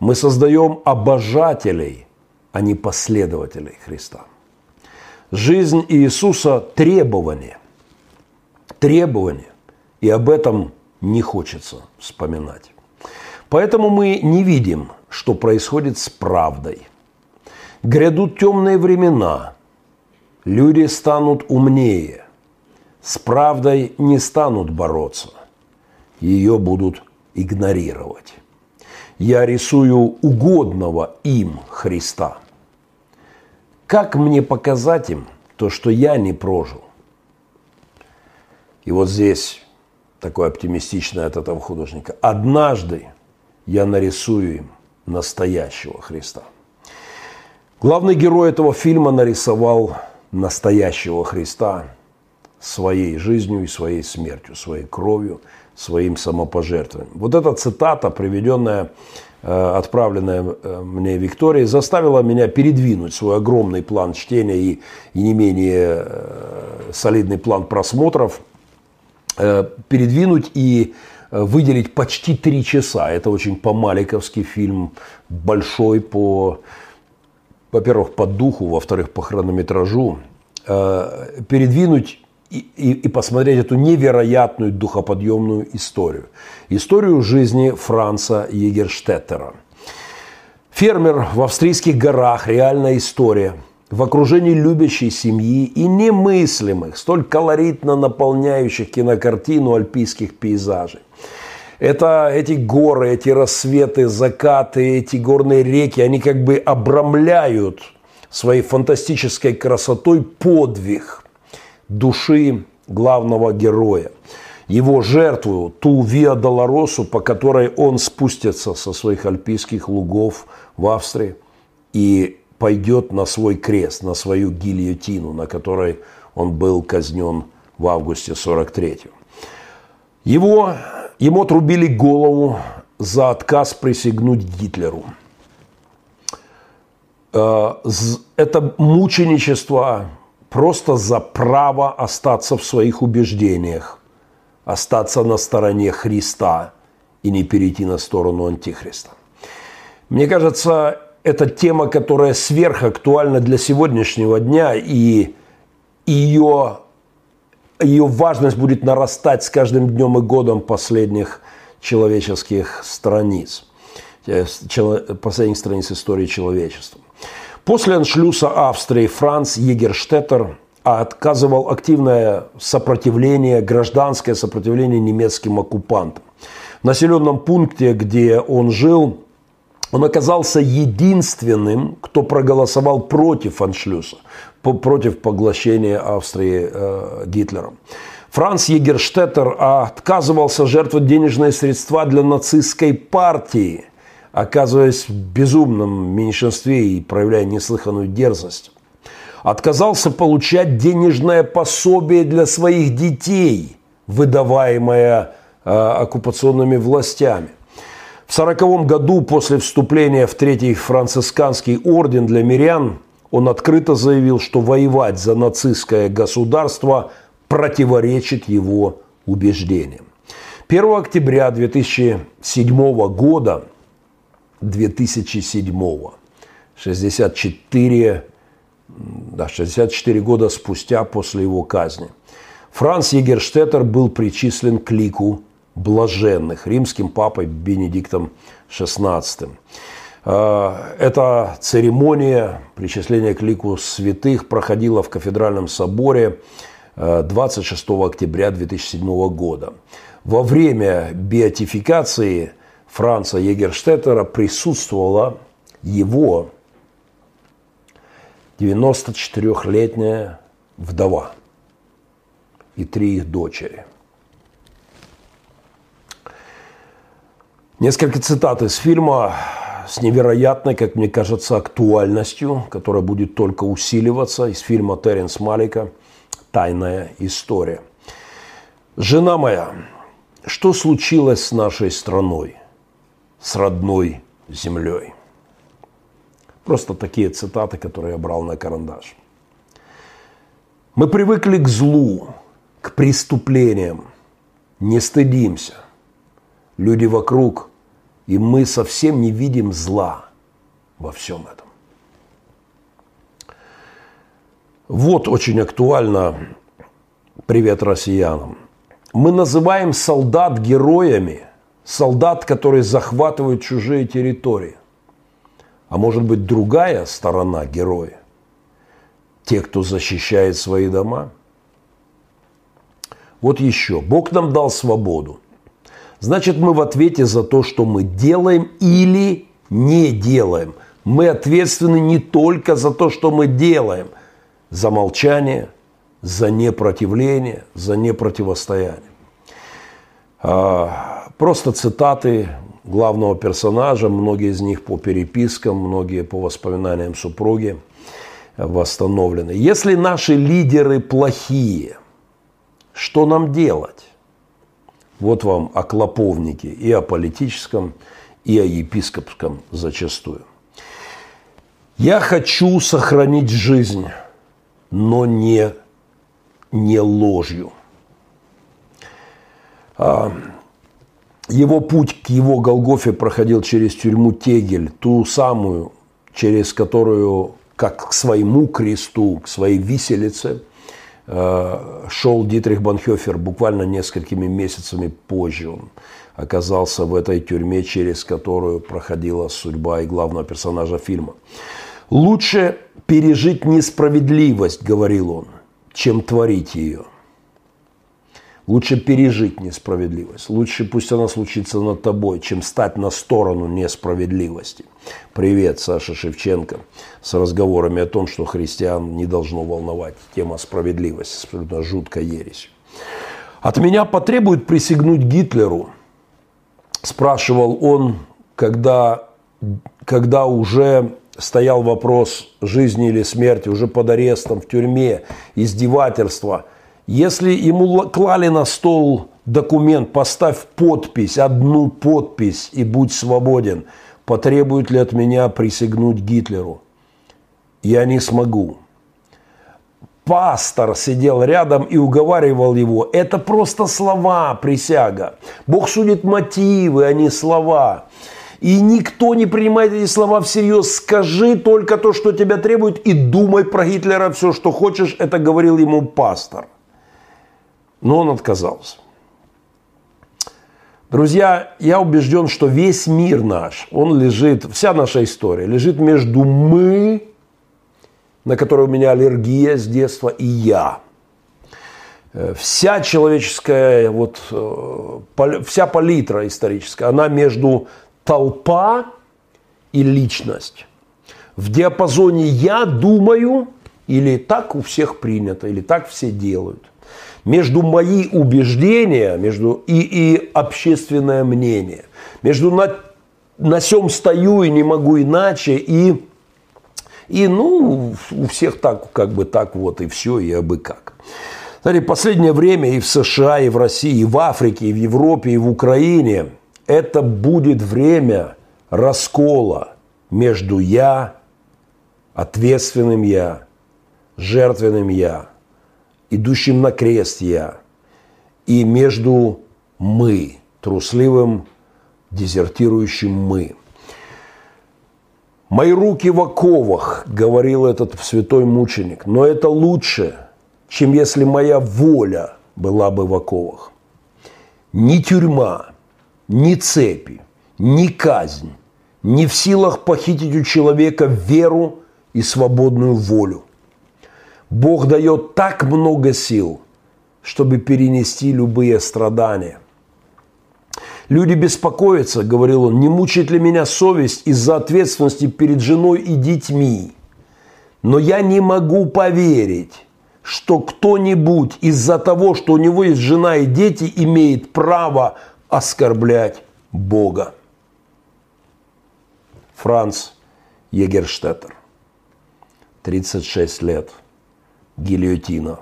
Мы создаем обожателей, а не последователей Христа. Жизнь Иисуса – требование. Требование. И об этом не хочется вспоминать. Поэтому мы не видим, что происходит с правдой. Грядут темные времена. Люди станут умнее. С правдой не станут бороться. Ее будут игнорировать. Я рисую угодного им Христа. Как мне показать им то, что я не прожил? И вот здесь такое оптимистичное от этого художника. Однажды я нарисую им настоящего Христа. Главный герой этого фильма нарисовал настоящего Христа своей жизнью и своей смертью, своей кровью, своим самопожертвованием. Вот эта цитата, приведенная, э, отправленная э, мне Викторией, заставила меня передвинуть свой огромный план чтения и, и не менее э, солидный план просмотров, передвинуть и выделить почти три часа. Это очень по-маликовски фильм, большой по, во-первых, по духу, во-вторых, по хронометражу. Передвинуть и, и, и посмотреть эту невероятную духоподъемную историю. Историю жизни Франца Егерштеттера. Фермер в австрийских горах, реальная история. В окружении любящей семьи и немыслимых, столь колоритно наполняющих кинокартину альпийских пейзажей. Это эти горы, эти рассветы, закаты, эти горные реки, они как бы обрамляют своей фантастической красотой подвиг – души главного героя. Его жертву, ту Виа Долоросу, по которой он спустится со своих альпийских лугов в Австрии и пойдет на свой крест, на свою гильотину, на которой он был казнен в августе 43-го. Его, ему отрубили голову за отказ присягнуть Гитлеру. Э, это мученичество просто за право остаться в своих убеждениях, остаться на стороне Христа и не перейти на сторону Антихриста. Мне кажется, это тема, которая сверхактуальна для сегодняшнего дня, и ее, ее важность будет нарастать с каждым днем и годом последних человеческих страниц, э, последних страниц истории человечества. После аншлюса Австрии Франц Егерштеттер отказывал активное сопротивление, гражданское сопротивление немецким оккупантам. В населенном пункте, где он жил, он оказался единственным, кто проголосовал против аншлюса, против поглощения Австрии э, Гитлером. Франц Егерштеттер отказывался жертвовать денежные средства для нацистской партии – оказываясь в безумном меньшинстве и проявляя неслыханную дерзость, отказался получать денежное пособие для своих детей, выдаваемое э, оккупационными властями. В сороковом году после вступления в Третий францисканский орден для мирян он открыто заявил, что воевать за нацистское государство противоречит его убеждениям. 1 октября 2007 года 2007 64, да, 64 года спустя после его казни. Франц Егерштеттер был причислен к лику блаженных римским папой Бенедиктом XVI. А, эта церемония причисления к лику святых проходила в кафедральном соборе 26 а, октября 2007 года. Во время беатификации Франца Егерштеттера присутствовала его 94-летняя вдова и три их дочери. Несколько цитат из фильма с невероятной, как мне кажется, актуальностью, которая будет только усиливаться, из фильма Теренс Малика «Тайная история». «Жена моя, что случилось с нашей страной? с родной землей. Просто такие цитаты, которые я брал на карандаш. Мы привыкли к злу, к преступлениям, не стыдимся. Люди вокруг, и мы совсем не видим зла во всем этом. Вот очень актуально привет россиянам. Мы называем солдат героями – солдат, которые захватывают чужие территории. А может быть другая сторона героя? Те, кто защищает свои дома? Вот еще. Бог нам дал свободу. Значит, мы в ответе за то, что мы делаем или не делаем. Мы ответственны не только за то, что мы делаем, за молчание, за непротивление, за непротивостояние. А, Просто цитаты главного персонажа, многие из них по перепискам, многие по воспоминаниям супруги восстановлены. Если наши лидеры плохие, что нам делать? Вот вам о клоповнике и о политическом, и о епископском зачастую. Я хочу сохранить жизнь, но не, не ложью. А, его путь к его Голгофе проходил через тюрьму Тегель, ту самую, через которую, как к своему кресту, к своей виселице, шел Дитрих Банхёфер буквально несколькими месяцами позже. Он оказался в этой тюрьме, через которую проходила судьба и главного персонажа фильма. «Лучше пережить несправедливость, — говорил он, — чем творить ее». Лучше пережить несправедливость. Лучше пусть она случится над тобой, чем стать на сторону несправедливости. Привет, Саша Шевченко, с разговорами о том, что христиан не должно волновать тема справедливости. Абсолютно жуткая ересь. От меня потребует присягнуть Гитлеру, спрашивал он, когда, когда уже стоял вопрос жизни или смерти, уже под арестом, в тюрьме, издевательства – если ему клали на стол документ, поставь подпись, одну подпись и будь свободен, потребует ли от меня присягнуть Гитлеру? Я не смогу. Пастор сидел рядом и уговаривал его. Это просто слова, присяга. Бог судит мотивы, а не слова. И никто не принимает эти слова всерьез. Скажи только то, что тебя требует, и думай про Гитлера все, что хочешь. Это говорил ему пастор. Но он отказался. Друзья, я убежден, что весь мир наш, он лежит, вся наша история лежит между мы, на которой у меня аллергия с детства, и я. Э, вся человеческая, вот, э, вся палитра историческая, она между толпа и личность. В диапазоне «я думаю» или «так у всех принято», или «так все делают» между мои убеждения между, и, и общественное мнение. Между на, на сем стою и не могу иначе, и, и ну, у всех так, как бы так вот, и все, и абы как. Смотри, последнее время и в США, и в России, и в Африке, и в Европе, и в Украине это будет время раскола между я, ответственным я, жертвенным я – идущим на крест я, и между мы, трусливым, дезертирующим мы. «Мои руки в оковах», – говорил этот святой мученик, – «но это лучше, чем если моя воля была бы в оковах. Ни тюрьма, ни цепи, ни казнь не в силах похитить у человека веру и свободную волю. Бог дает так много сил, чтобы перенести любые страдания. Люди беспокоятся, говорил он, не мучает ли меня совесть из-за ответственности перед женой и детьми. Но я не могу поверить, что кто-нибудь из-за того, что у него есть жена и дети, имеет право оскорблять Бога. Франц Егерштеттер, 36 лет – гильотина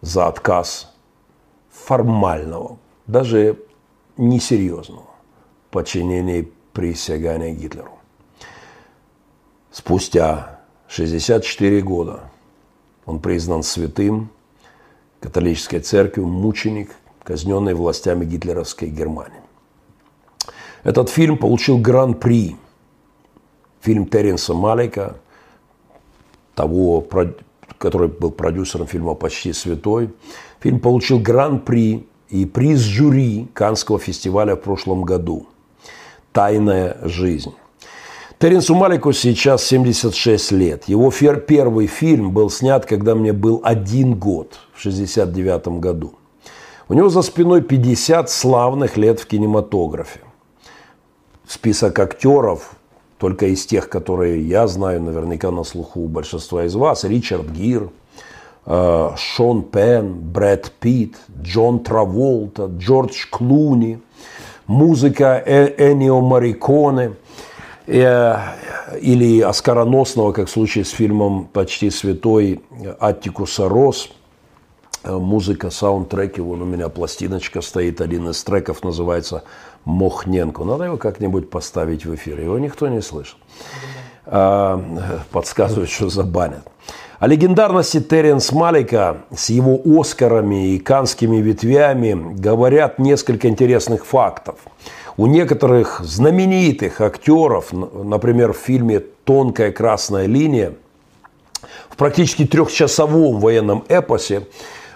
за отказ формального, даже несерьезного подчинения присягания Гитлеру. Спустя 64 года он признан святым католической церковью, мученик, казненный властями гитлеровской Германии. Этот фильм получил гран-при. Фильм Теренса Малика, того который был продюсером фильма «Почти святой». Фильм получил гран-при и приз жюри Канского фестиваля в прошлом году. «Тайная жизнь». Теренсу Малику сейчас 76 лет. Его первый фильм был снят, когда мне был один год, в 69 году. У него за спиной 50 славных лет в кинематографе. Список актеров только из тех, которые я знаю, наверняка на слуху у большинства из вас, Ричард Гир, э, Шон Пен, Брэд Питт, Джон Траволта, Джордж Клуни, музыка Э- Энио Мариконе э, или оскароносного, как в случае с фильмом «Почти святой» Аттикуса Рос – музыка, саундтреки. Вон у меня пластиночка стоит, один из треков называется «Мохненко». Надо его как-нибудь поставить в эфир. Его никто не слышал. А, подсказывают, что забанят. О легендарности Теренс Малика с его Оскарами и канскими ветвями говорят несколько интересных фактов. У некоторых знаменитых актеров, например, в фильме «Тонкая красная линия», в практически трехчасовом военном эпосе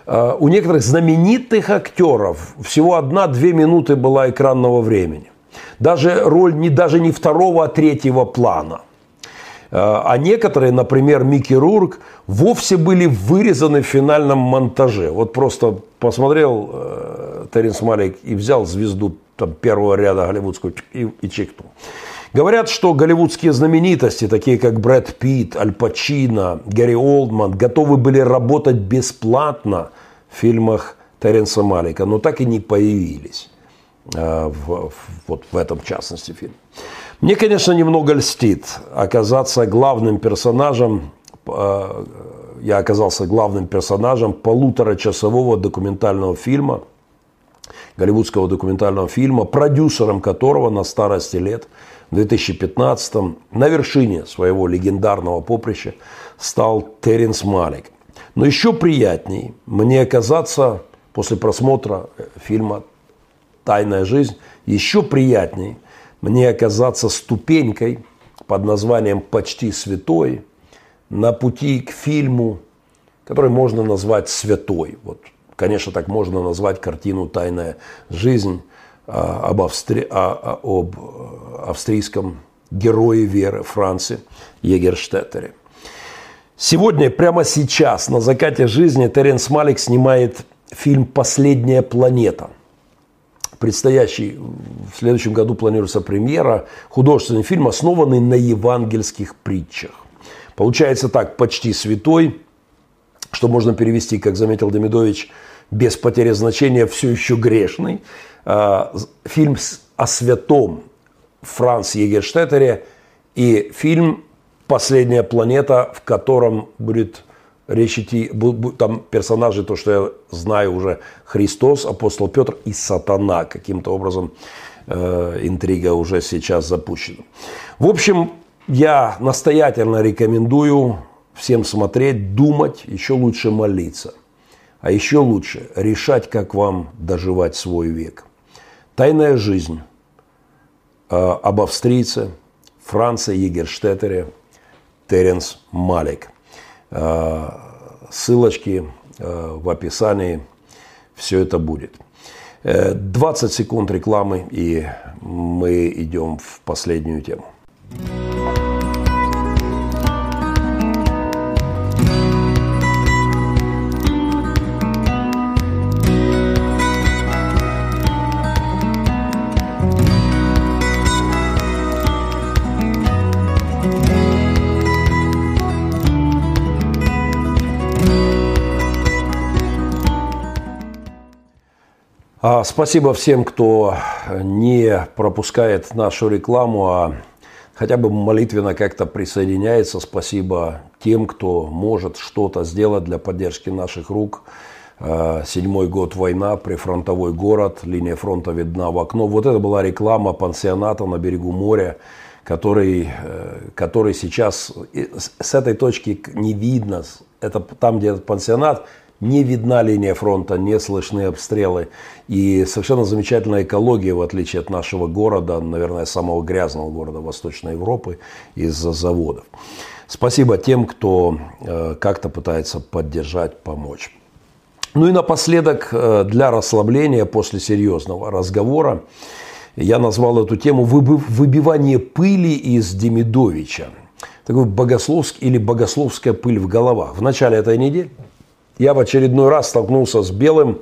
у некоторых знаменитых актеров всего одна-две минуты была экранного времени. Даже роль не, даже не второго, а третьего плана. Э, а некоторые, например, Микки Рурк, вовсе были вырезаны в финальном монтаже. Вот просто посмотрел э, Теренс Малик и взял звезду там, первого ряда голливудского и, и чекнул. Говорят, что голливудские знаменитости, такие как Брэд Питт, Аль Пачино, Гэри Олдман, готовы были работать бесплатно в фильмах Теренса Малика, но так и не появились а, в, в, вот в этом, в частности, фильме. Мне, конечно, немного льстит оказаться главным персонажем, а, я оказался главным персонажем полуторачасового документального фильма, голливудского документального фильма, продюсером которого на старости лет – в 2015 на вершине своего легендарного поприща стал Теренс Малик. Но еще приятней мне оказаться после просмотра э, фильма «Тайная жизнь», еще приятней мне оказаться ступенькой под названием «Почти святой» на пути к фильму, который можно назвать «Святой». Вот, конечно, так можно назвать картину «Тайная жизнь» об, Австри... а, а, об австрийском герое веры Франции Егерштеттере. Сегодня, прямо сейчас, на закате жизни, Теренс Малик снимает фильм «Последняя планета». Предстоящий в следующем году планируется премьера. Художественный фильм, основанный на евангельских притчах. Получается так, почти святой, что можно перевести, как заметил Демидович, без потери значения, все еще грешный. А, фильм о святом Франц Егерштеттере и фильм «Последняя планета», в котором будет речь идти, там персонажи, то, что я знаю уже, Христос, апостол Петр и сатана. Каким-то образом э, интрига уже сейчас запущена. В общем, я настоятельно рекомендую всем смотреть, думать, еще лучше молиться. А еще лучше решать, как вам доживать свой век. Тайная жизнь э, об австрийце Франце Егерштеттере Теренс Малик. Э, ссылочки э, в описании. Все это будет. 20 секунд рекламы, и мы идем в последнюю тему. Спасибо всем, кто не пропускает нашу рекламу, а хотя бы молитвенно как-то присоединяется. Спасибо тем, кто может что-то сделать для поддержки наших рук. А, седьмой год война, прифронтовой город, линия фронта видна в окно. Вот это была реклама пансионата на берегу моря, который, э, который сейчас с этой точки не видно. Это там, где этот пансионат, не видна линия фронта, не слышны обстрелы. И совершенно замечательная экология, в отличие от нашего города, наверное, самого грязного города Восточной Европы, из-за заводов. Спасибо тем, кто э, как-то пытается поддержать, помочь. Ну и напоследок, э, для расслабления после серьезного разговора, я назвал эту тему «Выбивание пыли из Демидовича». Такой богословский или богословская пыль в головах. В начале этой недели я в очередной раз столкнулся с белым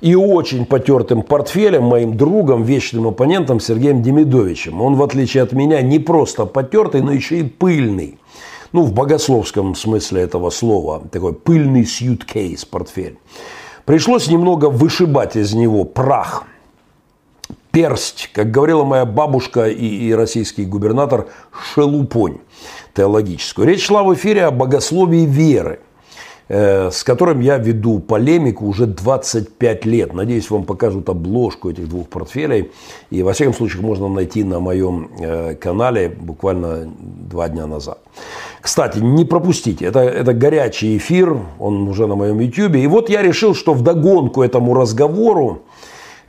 и очень потертым портфелем, моим другом, вечным оппонентом Сергеем Демидовичем. Он, в отличие от меня, не просто потертый, но еще и пыльный. ну, в богословском смысле этого слова, такой пыльный сьюткейс, портфель. Пришлось немного вышибать из него прах, персть, как говорила моя бабушка и, и российский губернатор, шелупонь теологическую. Речь шла в эфире о богословии веры – с которым я веду полемику уже 25 лет. Надеюсь, вам покажут обложку этих двух портфелей. И, во всяком случае, можно найти на моем э, канале буквально два дня назад. Кстати, не пропустите, это, это горячий эфир, он уже на моем YouTube. И вот я решил, что в догонку этому разговору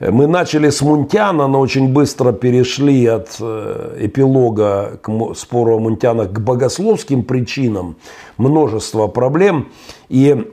мы начали с Мунтяна, но очень быстро перешли от э, эпилога к спору о Мунтянах к богословским причинам множества проблем. И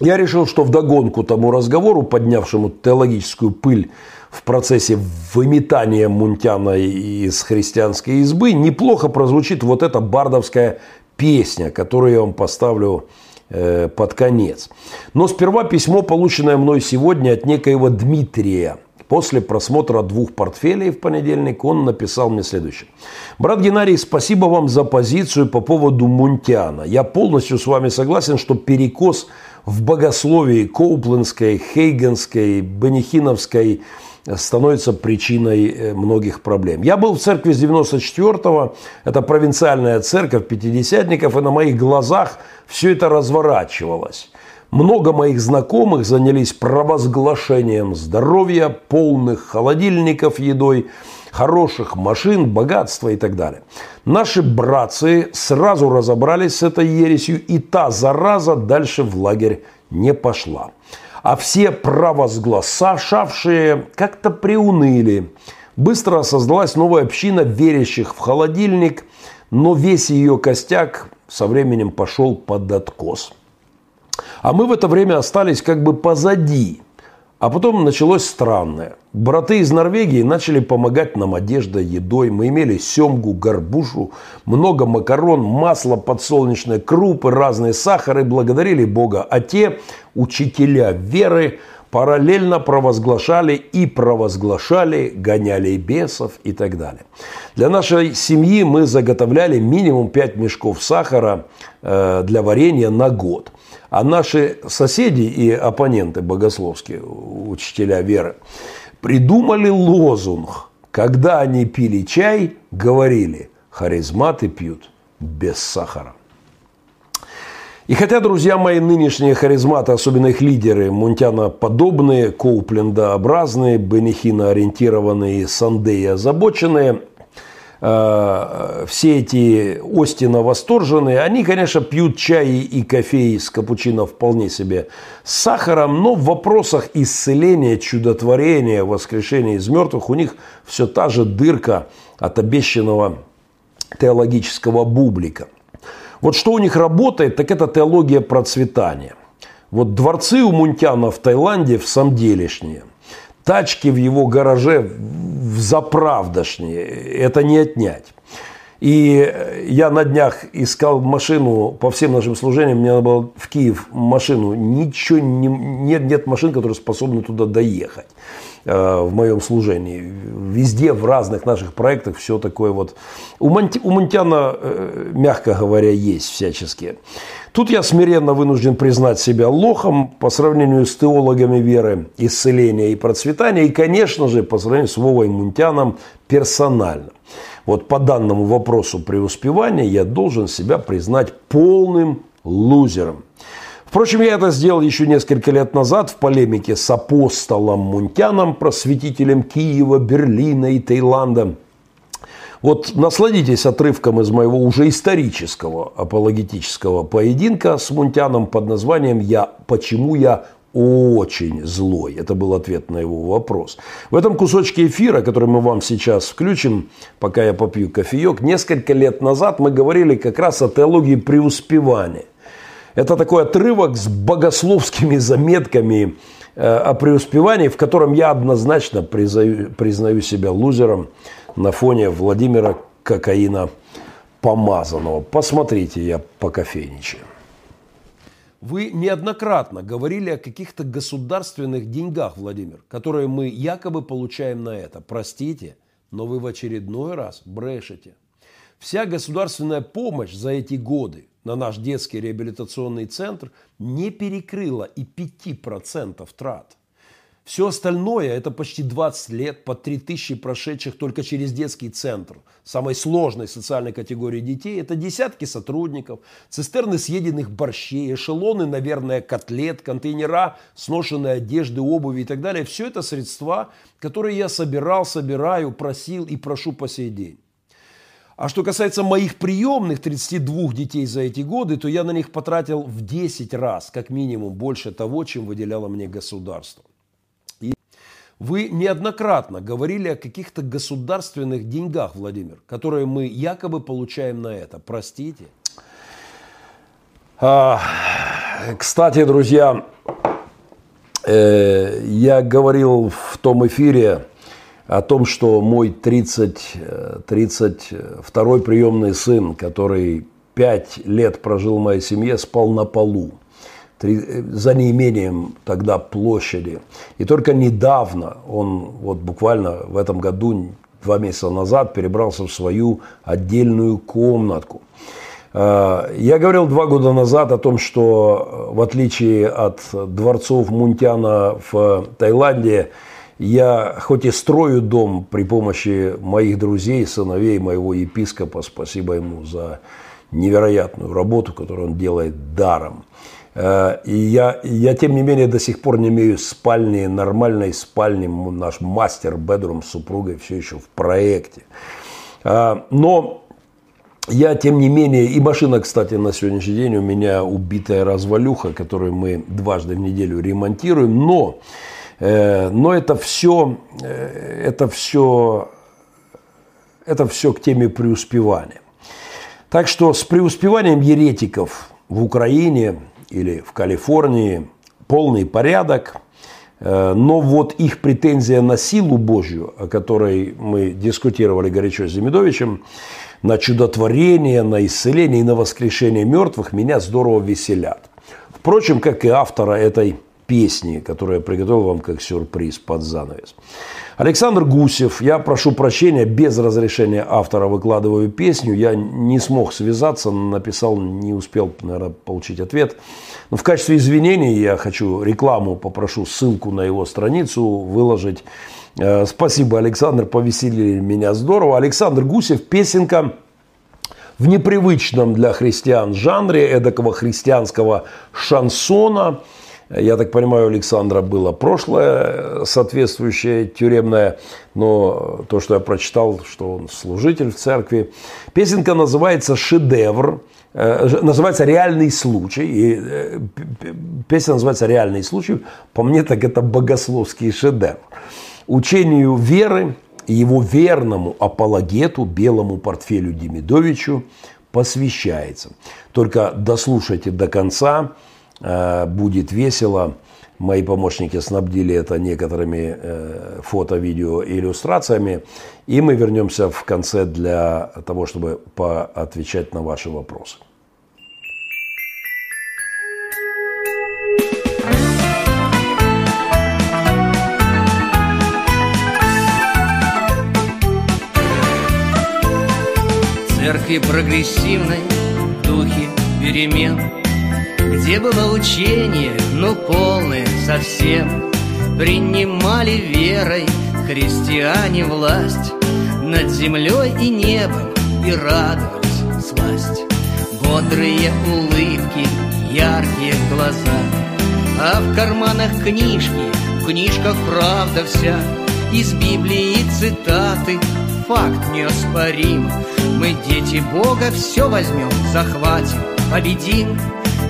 я решил, что в догонку тому разговору, поднявшему теологическую пыль в процессе выметания Мунтяна из христианской избы, неплохо прозвучит вот эта бардовская песня, которую я вам поставлю Э, под конец. Но сперва письмо, полученное мной сегодня от некоего Дмитрия. После просмотра двух портфелей в понедельник он написал мне следующее. Брат Геннадий, спасибо вам за позицию по поводу Мунтиана. Я полностью с вами согласен, что перекос в богословии Коуплендской, Хейгенской, Бенихиновской – становится причиной э, многих проблем. Я был в церкви с 94-го, это провинциальная церковь пятидесятников, и на моих глазах все это разворачивалось. Много моих знакомых занялись провозглашением здоровья, полных холодильников едой, хороших машин, богатства и так далее. Наши братцы сразу разобрались с этой ересью, и та зараза дальше в лагерь не пошла а все провозглашавшие как-то приуныли. Быстро создалась новая община верящих в холодильник, но весь ее костяк со временем пошел под откос. А мы в это время остались как бы позади – а потом началось странное. Браты из Норвегии начали помогать нам одеждой, едой. Мы имели семгу, горбушу, много макарон, масло, подсолнечное, крупы, разные сахары. Благодарили Бога. А те, учителя веры, параллельно провозглашали и провозглашали, гоняли бесов и так далее. Для нашей семьи мы заготовляли минимум 5 мешков сахара э, для варенья на год. А наши соседи и оппоненты богословские, учителя веры, придумали лозунг. Когда они пили чай, говорили, харизматы пьют без сахара. И хотя, друзья мои, нынешние харизматы, особенно их лидеры, Мунтяна подобные, Коупленда образные, Бенихина ориентированные, Сандея озабоченные, все эти Остина восторженные, они, конечно, пьют чай и кофе с капучино вполне себе с сахаром, но в вопросах исцеления, чудотворения, воскрешения из мертвых у них все та же дырка от обещанного теологического бублика. Вот что у них работает, так это теология процветания. Вот дворцы у Мунтяна в Таиланде в самом делешние – тачки в его гараже в заправдошние. Это не отнять. И я на днях искал машину по всем нашим служениям. Мне надо было в Киев машину. Ничего не, нет, нет машин, которые способны туда доехать в моем служении. Везде, в разных наших проектах все такое вот. У, Монти, у Монтяна, э, мягко говоря, есть всяческие. Тут я смиренно вынужден признать себя лохом по сравнению с теологами веры, исцеления и процветания. И, конечно же, по сравнению с Вовой Мунтяном персонально. Вот по данному вопросу преуспевания я должен себя признать полным лузером. Впрочем, я это сделал еще несколько лет назад в полемике с апостолом Мунтяном, просветителем Киева, Берлина и Таиланда – вот насладитесь отрывком из моего уже исторического апологетического поединка с Мунтяном под названием «Я, «Почему я очень злой?» Это был ответ на его вопрос. В этом кусочке эфира, который мы вам сейчас включим, пока я попью кофеек, несколько лет назад мы говорили как раз о теологии преуспевания. Это такой отрывок с богословскими заметками э, о преуспевании, в котором я однозначно признаю, признаю себя лузером – на фоне Владимира Кокаина помазанного. Посмотрите, я покофейничаю. Вы неоднократно говорили о каких-то государственных деньгах, Владимир, которые мы якобы получаем на это. Простите, но вы в очередной раз брешете. Вся государственная помощь за эти годы на наш детский реабилитационный центр не перекрыла и 5% трат. Все остальное – это почти 20 лет по 3000 прошедших только через детский центр. Самой сложной социальной категории детей – это десятки сотрудников, цистерны съеденных борщей, эшелоны, наверное, котлет, контейнера, сношенной одежды, обуви и так далее. Все это средства, которые я собирал, собираю, просил и прошу по сей день. А что касается моих приемных 32 детей за эти годы, то я на них потратил в 10 раз, как минимум, больше того, чем выделяло мне государство. Вы неоднократно говорили о каких-то государственных деньгах, Владимир, которые мы якобы получаем на это. Простите. А, кстати, друзья, э, я говорил в том эфире о том, что мой 30, 32 приемный сын, который 5 лет прожил в моей семье, спал на полу за неимением тогда площади. И только недавно он, вот буквально в этом году, два месяца назад, перебрался в свою отдельную комнатку. Я говорил два года назад о том, что в отличие от дворцов Мунтяна в Таиланде, я хоть и строю дом при помощи моих друзей, сыновей моего епископа, спасибо ему за невероятную работу, которую он делает даром. Э, и я, я, тем не менее, до сих пор не имею спальни, нормальной спальни. Наш мастер-бедрум с супругой все еще в проекте. Э, но я, тем не менее, и машина, кстати, на сегодняшний день у меня убитая развалюха, которую мы дважды в неделю ремонтируем. Но, но это все, это все, это все к теме преуспевания. Так что с преуспеванием еретиков в Украине или в Калифорнии полный порядок, э, но вот их претензия на силу Божью, о которой мы дискутировали горячо с Демидовичем, на чудотворение, на исцеление и на воскрешение мертвых меня здорово веселят. Впрочем, как и автора этой песни, которую я приготовил вам как сюрприз под занавес. Александр Гусев, я прошу прощения, без разрешения автора выкладываю песню. Я не смог связаться, написал, не успел, наверное, получить ответ. Но в качестве извинений я хочу рекламу, попрошу ссылку на его страницу выложить. Э, спасибо, Александр, повеселили меня здорово. Александр Гусев, песенка в непривычном для христиан жанре, эдакого христианского шансона – я так понимаю, у Александра было прошлое соответствующее тюремное, но то, что я прочитал, что он служитель в церкви. Песенка называется «Шедевр», э, называется «Реальный случай». И э, песня называется «Реальный случай». По мне, так это богословский шедевр. Учению веры его верному апологету, белому портфелю Демидовичу посвящается. Только дослушайте до конца – будет весело. Мои помощники снабдили это некоторыми э, фото, видео иллюстрациями. И мы вернемся в конце для того, чтобы поотвечать на ваши вопросы. Церкви прогрессивной, духе перемен – где было учение, но полное совсем? Принимали верой христиане власть. Над землей и небом и радовались сласть. Бодрые улыбки, яркие глаза. А в карманах книжки, в книжках правда вся. Из Библии цитаты, факт неоспорим. Мы дети Бога все возьмем, захватим, победим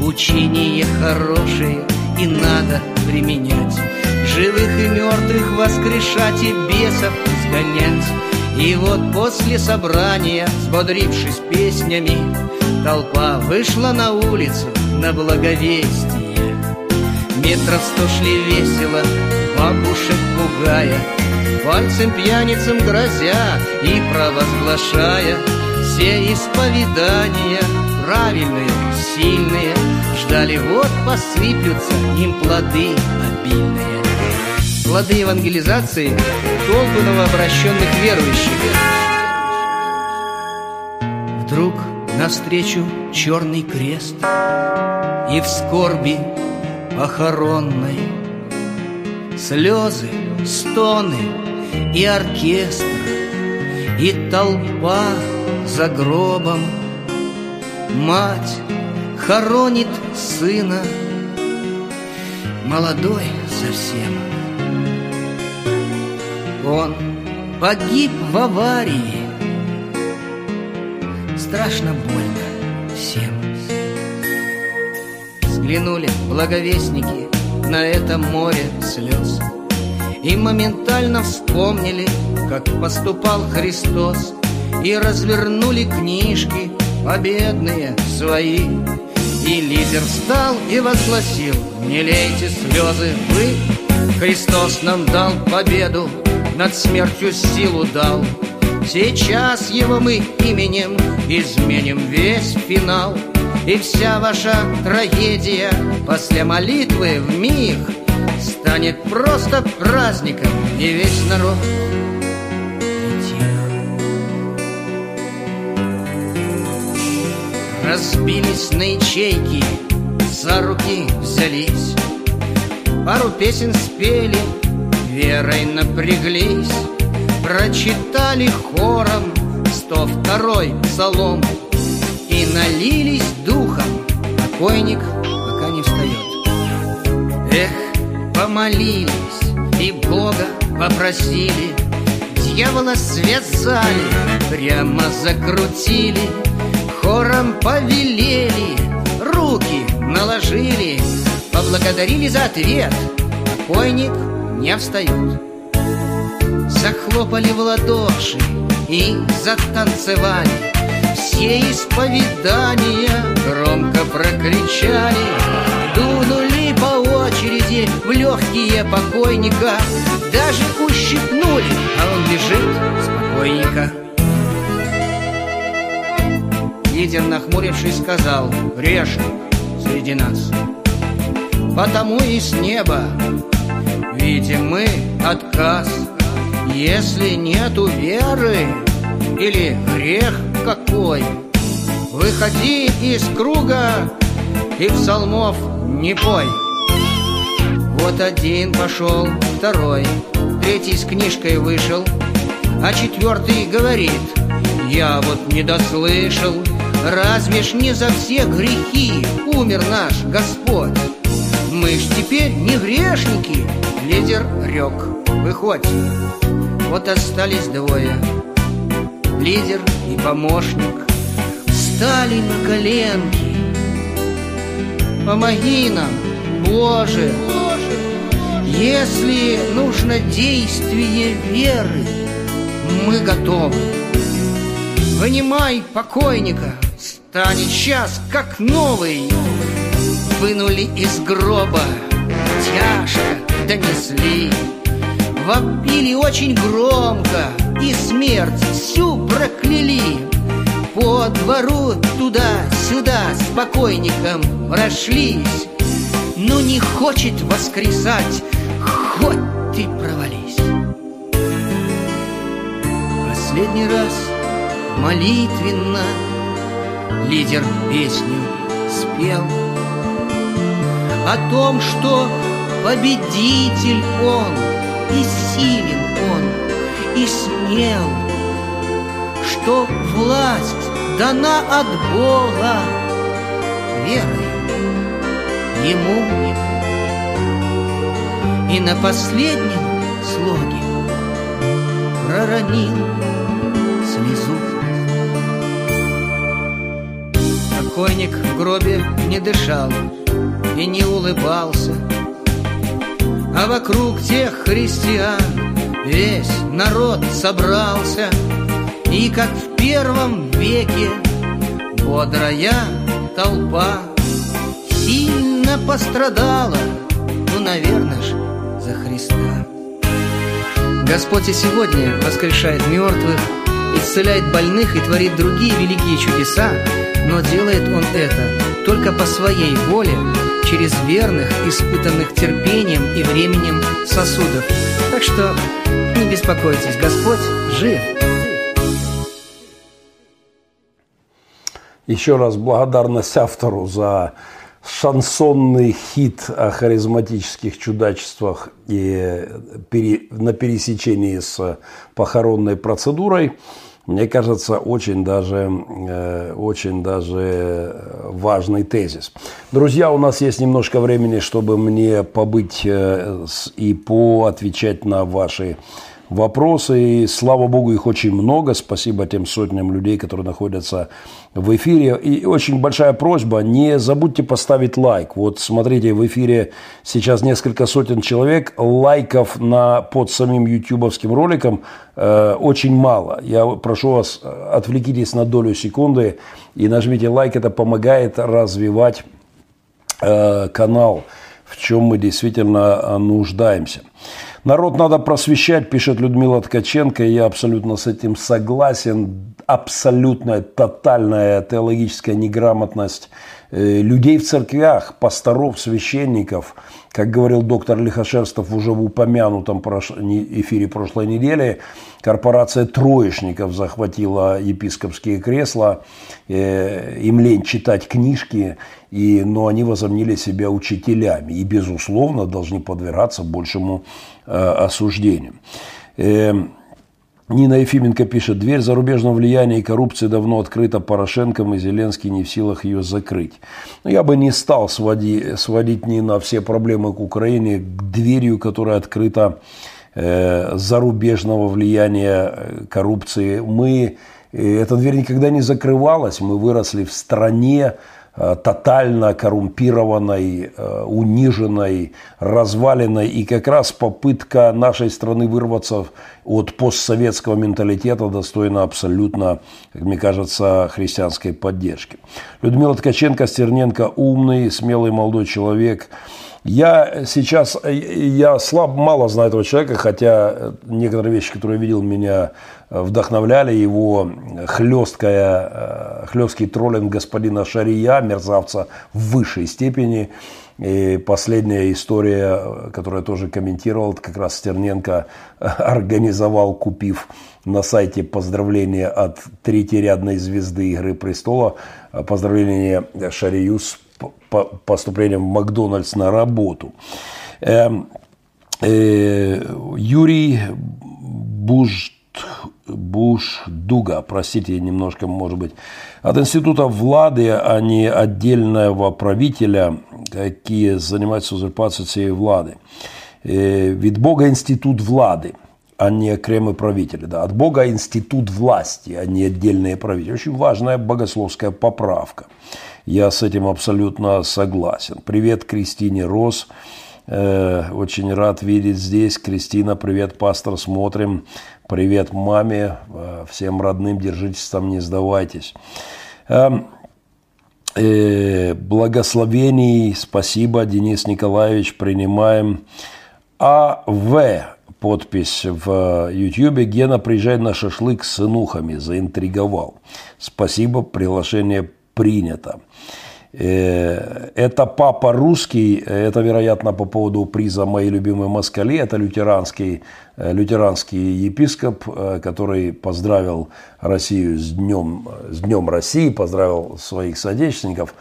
Учение хорошее и надо применять. Живых и мертвых воскрешать и бесов сгонять И вот после собрания, взбодрившись песнями Толпа вышла на улицу на благовестие. Метров сто шли весело, бабушек пугая Пальцем пьяницам грозя и провозглашая Все исповедания правильные, сильные. Ждали, вот посыплются им плоды обильные. Плоды евангелизации толпы новообращенных верующих. Вдруг навстречу черный крест И в скорби похоронной Слезы, стоны и оркестр И толпа за гробом Мать хоронит сына. Молодой совсем. Он погиб в аварии. Страшно больно всем. Взглянули благовестники на это море слез И моментально вспомнили, как поступал Христос И развернули книжки победные свои. И лидер встал и возгласил Не лейте слезы вы! Христос нам дал победу Над смертью силу дал. Сейчас его мы именем изменим весь финал. И вся ваша трагедия после молитвы в миг Станет просто праздником И весь народ Разбились на ячейки За руки взялись. Пару песен спели Верой напряглись. Прочитали хором 102-й псалом. И налились духом Покойник пока не встает. Эх, помолились и Бога попросили. Дьявола связали, прямо закрутили Хором повелели, руки наложили Поблагодарили за ответ, покойник не встает. Захлопали в ладоши и затанцевали Все исповедания громко прокричали. Дунули по очереди в легкие покойника Даже ущипнули, а он лежит спокойненько Лидер, нахмурившись, сказал Грешник среди нас Потому и с неба Видим мы отказ. Если нету веры Или грех какой Выходи из круга И псалмов не пой Вот один пошел, второй Третий с книжкой вышел А четвертый говорит Я вот не дослышал Разве ж не за все грехи Умер наш Господь? Мы ж теперь не грешники Лидер рек Выходь. Вот остались двое Лидер и помощник. Встали на коленки. Помоги нам, Боже. Если нужно действие веры Мы готовы. Вынимай покойника Станет час, как новый. Вынули из гроба Тяжко донесли. Вопили очень громко И смерть всю прокляли. По двору туда-сюда С покойником прошлись. Но не хочет воскресать Хоть ты провались. Последний раз молитвенно Лидер песню спел. О том, что победитель он И силен он, и смел. Что власть дана от Бога Верой ему И на последнем слоге Проронил Покойник в гробе не дышал и не улыбался. А вокруг тех христиан весь народ собрался И как в первом веке бодрая толпа Сильно пострадала, ну, наверное ж, за Христа. Господь и сегодня воскрешает мертвых исцеляет больных и творит другие великие чудеса, но делает Он это только по своей воле, через верных, испытанных терпением и временем сосудов. Так что не беспокойтесь, Господь жив. Еще раз благодарность автору за шансонный хит о харизматических чудачествах и пере, на пересечении с похоронной процедурой. Мне кажется, очень даже, э, очень даже важный тезис. Друзья, у нас есть немножко времени, чтобы мне побыть э, и поотвечать на ваши вопросы. И, слава богу, их очень много. Спасибо тем сотням людей, которые находятся в эфире. И очень большая просьба, не забудьте поставить лайк. Вот смотрите, в эфире сейчас несколько сотен человек. Лайков на, под самим ютубовским роликом э, очень мало. Я прошу вас, отвлекитесь на долю секунды и нажмите лайк. Это помогает развивать э, канал, в чем мы действительно нуждаемся. Народ надо просвещать, пишет Людмила Ткаченко, я абсолютно с этим согласен. Абсолютная, тотальная теологическая неграмотность э, людей в церквях, пасторов, священников. Как говорил доктор Лихошерстов уже в упомянутом эфире прошлой недели, корпорация троечников захватила епископские кресла, э, им лень читать книжки, и, но они возомнили себя учителями и, безусловно, должны подвергаться большему э, осуждению. Э, Нина Ефименко пишет, дверь зарубежного влияния и коррупции давно открыта Порошенком, и Зеленский не в силах ее закрыть. Но я бы не стал сводить, сводить Нина все проблемы к Украине к дверью, которая открыта э, зарубежного влияния э, коррупции. Мы, э, эта дверь никогда не закрывалась, мы выросли в стране, тотально коррумпированной, э, униженной, разваленной. И как раз попытка нашей страны вырваться от постсоветского менталитета достойна абсолютно, как мне кажется, христианской поддержки. Людмила Ткаченко, Стерненко умный, смелый молодой человек – я сейчас, я слаб, мало знаю этого человека, хотя некоторые вещи, которые видел, меня вдохновляли. Его хлесткая, хлесткий троллинг господина Шария, мерзавца в высшей степени. И последняя история, которую я тоже комментировал, как раз Стерненко организовал, купив на сайте поздравления от третьей звезды «Игры престола», поздравление Шарию с поступлением в Макдональдс на работу. Эм, э, Юрий Буш, Буш-Дуга, простите, немножко, может быть, от института влады, а не отдельного правителя, какие занимаются узурпацией влады. Э, ведь Бога институт влады, а не кремы правители. Да. От Бога институт власти, а не отдельные правители. Очень важная богословская поправка. Я с этим абсолютно согласен. Привет Кристине Рос. Э, очень рад видеть здесь. Кристина, привет, пастор, смотрим. Привет маме, э, всем родным, держитесь там, не сдавайтесь. Эм, э, благословений, спасибо, Денис Николаевич, принимаем. А.В. Подпись в Ютьюбе. Гена приезжает на шашлык с сынухами, заинтриговал. Спасибо, приглашение принято. Э, это папа русский, это, вероятно, по поводу приза «Мои любимые москали». Это лютеранский, э, лютеранский епископ, э, который поздравил Россию с Днем, с Днем России, поздравил своих соотечественников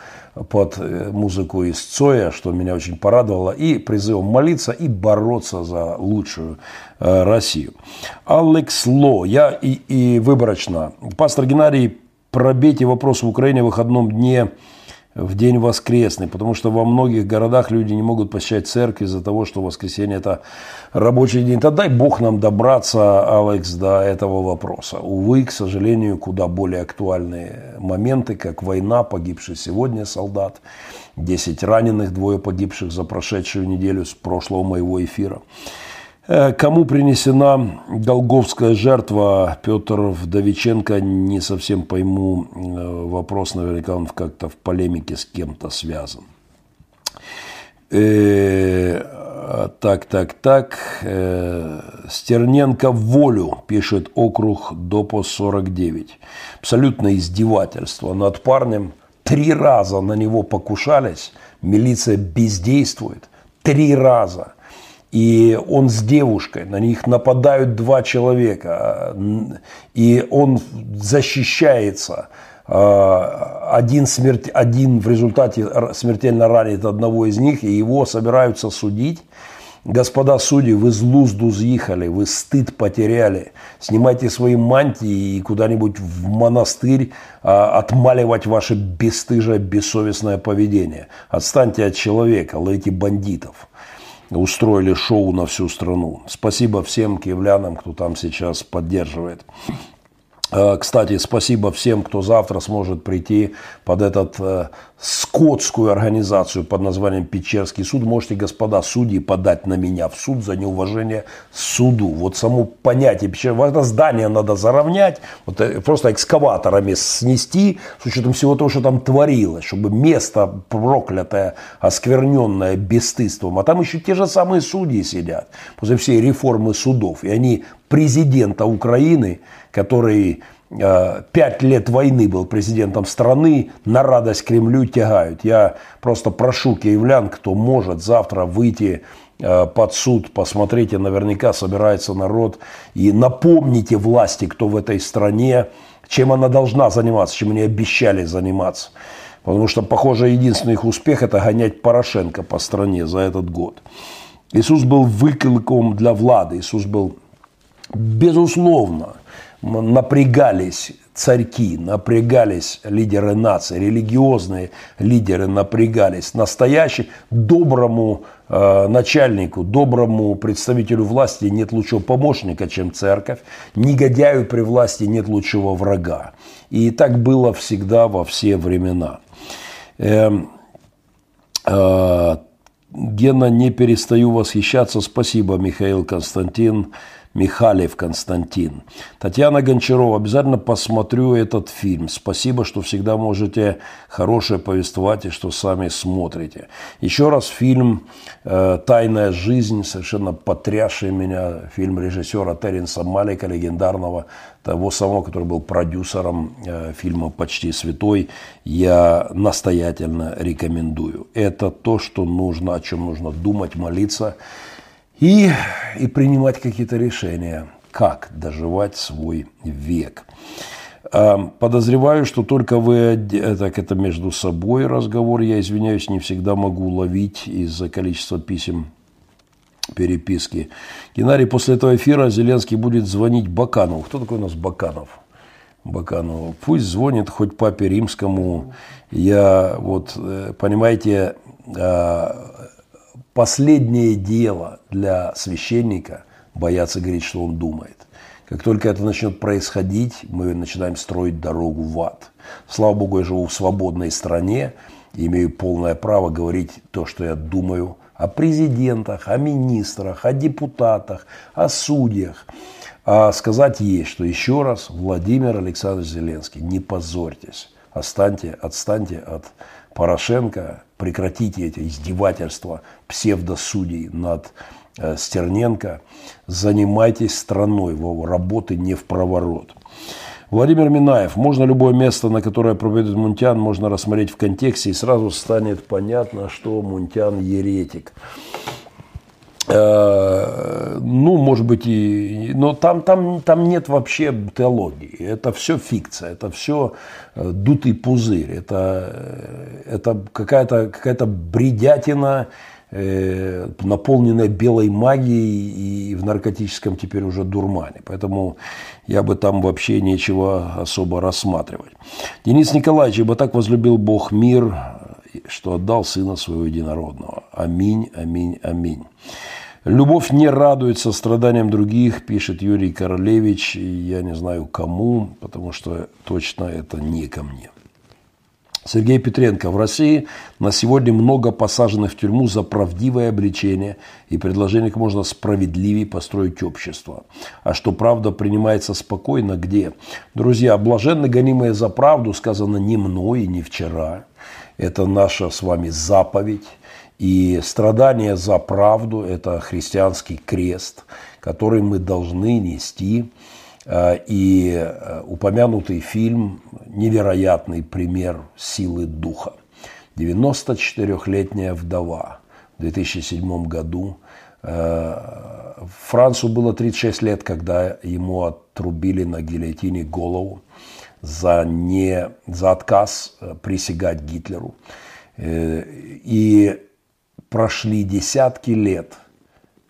под музыку из Цоя, что меня очень порадовало, и призывом молиться и бороться за лучшую Россию. Алекс Ло, я и, и выборочно. Пастор Геннадий, пробейте вопрос в Украине в выходном дне – в день воскресный, потому что во многих городах люди не могут посещать церковь из-за того, что воскресенье это рабочий день. Тогда дай Бог нам добраться, Алекс, до этого вопроса. Увы, к сожалению, куда более актуальные моменты, как война, погибший сегодня солдат, 10 раненых, двое погибших за прошедшую неделю с прошлого моего эфира. Э, кому принесена долговская жертва, Петр Вдовиченко, не совсем пойму э, вопрос, наверняка он как-то в полемике с кем-то связан. Э, так, так, так. Стерненко в волю, пишет округ ДОПО 49. Абсолютное издевательство над парнем. Три раза на него покушались, милиция бездействует. Три раза – и он с девушкой, на них нападают два человека, и он защищается. а, один, смерть, один в результате смертельно ранит одного из них, и его собираются судить. Господа судьи, вы с лузду съехали, вы стыд потеряли. Снимайте свои мантии и куда-нибудь в монастырь а, отмаливать ваше бесстыжее, бессовестное поведение. Отстаньте от человека, лейте бандитов. Устроили шоу на всю страну. Спасибо всем киевлянам, кто там сейчас поддерживает. Э, кстати, спасибо всем, кто завтра сможет прийти под эту э, скотскую организацию под названием Печерский суд. Можете, господа судьи, подать на меня в суд за неуважение суду. Вот само понятие Печерского, это здание надо заровнять, вот, э, просто экскаваторами снести, с учетом всего того, что там творилось, чтобы место проклятое, оскверненное бесстыдством. А там еще те же самые судьи сидят после всей реформы судов. И они президента Украины, который э, пять лет войны был президентом страны, на радость Кремлю тягают. Я просто прошу киевлян, кто может завтра выйти э, под суд, посмотрите, наверняка собирается народ, и напомните власти, кто в этой стране, чем она должна заниматься, чем они обещали заниматься. Потому что, похоже, единственный их успех – это гонять Порошенко по стране за этот год. Иисус был выколком для влады, Иисус был Безусловно, напрягались царьки, напрягались лидеры нации, религиозные лидеры напрягались. Настоящий доброму э, начальнику, доброму представителю власти нет лучшего помощника, чем церковь. Негодяю при власти нет лучшего врага. И так было всегда во все времена. Э, э, Гена, не перестаю восхищаться. Спасибо, Михаил Константин. Михалев Константин. Татьяна Гончарова, обязательно посмотрю этот фильм. Спасибо, что всегда можете хорошее повествовать и что сами смотрите. Еще раз фильм э, «Тайная жизнь», совершенно потрясший меня фильм режиссера Теренса Малика, легендарного, того самого, который был продюсером э, фильма «Почти святой», я настоятельно рекомендую. Это то, что нужно, о чем нужно думать, молиться – и, и принимать какие-то решения, как доживать свой век. А, подозреваю, что только вы, так это между собой разговор, я извиняюсь, не всегда могу ловить из-за количества писем переписки. Геннадий, после этого эфира Зеленский будет звонить Баканову. Кто такой у нас Баканов? Баканову. Пусть звонит хоть папе римскому. Я вот, э, понимаете, а, последнее дело для священника бояться говорить, что он думает. Как только это начнет происходить, мы начинаем строить дорогу в ад. Слава Богу, я живу в свободной стране и имею полное право говорить то, что я думаю о президентах, о министрах, о депутатах, о судьях. А сказать есть, что еще раз, Владимир Александрович Зеленский, не позорьтесь, отстаньте, отстаньте от Порошенко, прекратите эти издевательства псевдосудей над э, Стерненко, занимайтесь страной, работы не в проворот. Владимир Минаев. Можно любое место, на которое проповедует Мунтян, можно рассмотреть в контексте, и сразу станет понятно, что Мунтян еретик. Э, ну, может быть, и... Но там, там, там нет вообще теологии. Это все фикция, это все э, дутый пузырь. Это, э, это какая-то какая бредятина, наполненная белой магией и в наркотическом теперь уже дурмане. Поэтому я бы там вообще нечего особо рассматривать. Денис Николаевич, ибо так возлюбил Бог мир, что отдал Сына Своего Единородного. Аминь, аминь, аминь. Любовь не радуется страданиям других, пишет Юрий Королевич. Я не знаю кому, потому что точно это не ко мне. Сергей Петренко. В России на сегодня много посаженных в тюрьму за правдивое обличение и предложение, как можно справедливее построить общество. А что правда принимается спокойно, где? Друзья, блаженно гонимые за правду сказано не мной и не вчера. Это наша с вами заповедь. И страдание за правду – это христианский крест, который мы должны нести. Э, и э, упомянутый фильм – невероятный пример силы духа. 94-летняя вдова в 2007 году. Э, Францу было 36 лет, когда ему отрубили на гильотине голову. За, не, за отказ э, присягать Гитлеру. Э, и прошли десятки лет,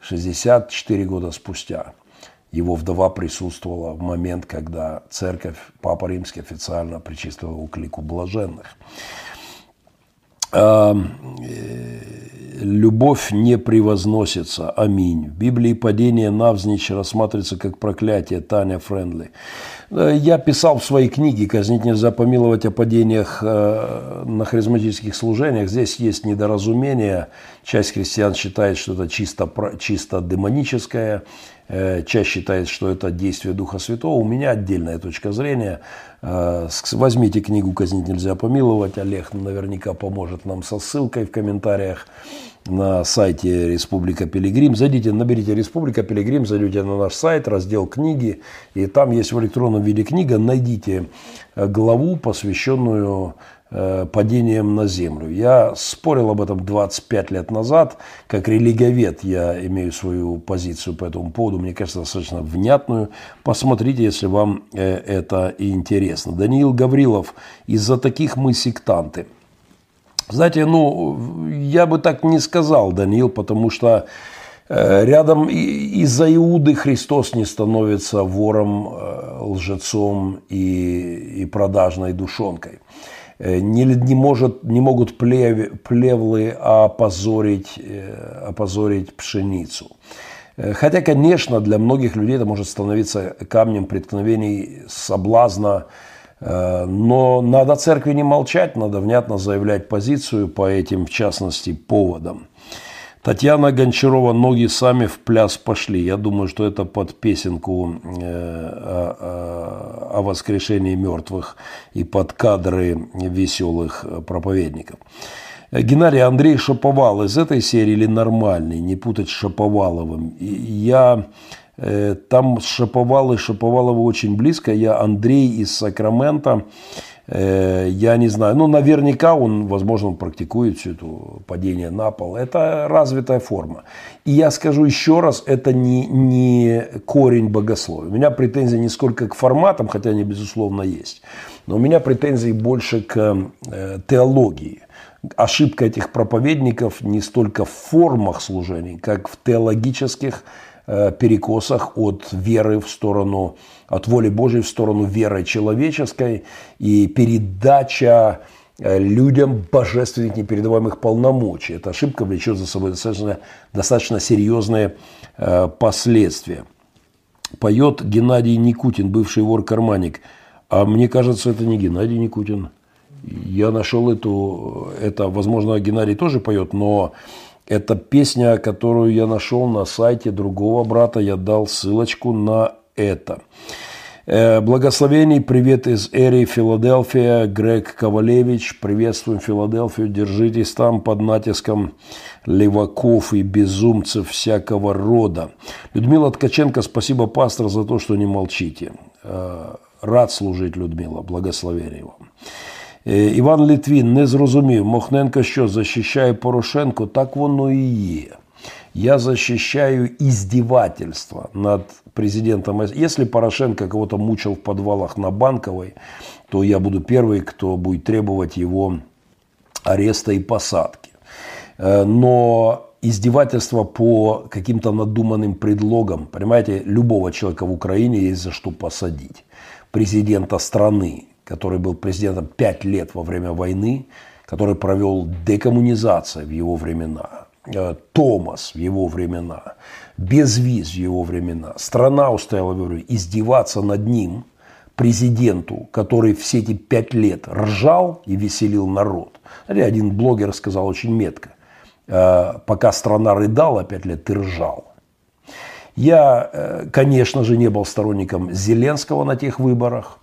64 года спустя, его вдова присутствовала в момент, когда церковь, Папа Римский официально причислил его к лику блаженных. Э, любовь не превозносится. Аминь. В Библии падение навзничь рассматривается как проклятие. Таня Френдли. Э, я писал в своей книге «Казнить нельзя помиловать о падениях э, на харизматических служениях». Здесь есть недоразумение. Часть христиан считает, что это чисто, чисто демоническое Э, часть считает, что это действие Духа Святого. У меня отдельная точка зрения. Возьмите книгу «Казнить нельзя помиловать». Олег наверняка поможет нам со ссылкой в комментариях на сайте Республика Пилигрим. Зайдите, наберите Республика Пилигрим, зайдите на наш сайт, раздел книги, и там есть в электронном виде книга. Найдите э, главу, посвященную Э, падением на землю. Я спорил об этом 25 лет назад. Как религовед я имею свою позицию по этому поводу. Мне кажется, достаточно внятную. Посмотрите, если вам э, это интересно. Даниил Гаврилов. Из-за таких мы сектанты. Знаете, ну, я бы так не сказал, Даниил, потому что э, Рядом из-за Иуды Христос не становится вором, лжецом и, и продажной душонкой. Э, не, не, может, не могут плев, плевлы опозорить, э, опозорить пшеницу. Э, хотя, конечно, для многих людей это может становиться камнем преткновений, соблазна, но надо церкви не молчать, надо внятно заявлять позицию по этим, в частности, поводам. Татьяна Гончарова «Ноги сами в пляс пошли». Я думаю, что это под песенку э, о, воскрешении мертвых и под кадры веселых проповедников. Геннадий Андрей Шаповал из этой серии или нормальный, не путать с Шаповаловым. Я там Шаповал и Шаповаловы очень близко. Я Андрей из Сакрамента. Э, я не знаю, ну, наверняка он, возможно, он практикует все это падение на пол. Это развитая форма. И я скажу еще раз, это не, не корень богословия. У меня претензии не сколько к форматам, хотя они, безусловно, есть, но у меня претензии больше к э, теологии. Ошибка этих проповедников не столько в формах служений, как в теологических Э, перекосах от веры в сторону, от воли Божьей в сторону веры человеческой и передача э, людям божественных непередаваемых полномочий. Эта ошибка влечет за собой достаточно, достаточно серьезные э, последствия. Поет Геннадий Никутин, бывший вор-карманник. А мне кажется, это не Геннадий Никутин. Я нашел эту, это, возможно, Геннадий тоже поет, но это песня, которую я нашел на сайте другого брата. Я дал ссылочку на это. Э, благословений, привет из Эри, Филадельфия, Грег Ковалевич, приветствуем Филадельфию, держитесь там под натиском леваков и безумцев всякого рода. Людмила Ткаченко, спасибо, пастор, за то, что не молчите. Э, рад служить, Людмила, благословений вам. Е, Іван Літвін не зрозумів, Мохненко що захищає Порошенко, так воно і є. Я защищаю издевательство над президентом. Если Порошенко кого-то мучил в подвалах на Банковой, то я буду первый, кто будет требовать его ареста и посадки. Э, но издевательство по каким-то надуманным предлогам, понимаете, любого человека в Украине есть за что посадить. Президента страны, который был президентом пять лет во время войны, который провел декоммунизацию в его времена, э, Томас в его времена, безвиз в его времена. Страна устояла его издеваться над ним, президенту, который все эти пять лет ржал и веселил народ. Один блогер сказал очень метко, «Э, пока страна рыдала пять лет, ты ржал. Я, э, конечно же, не был сторонником Зеленского на тех выборах.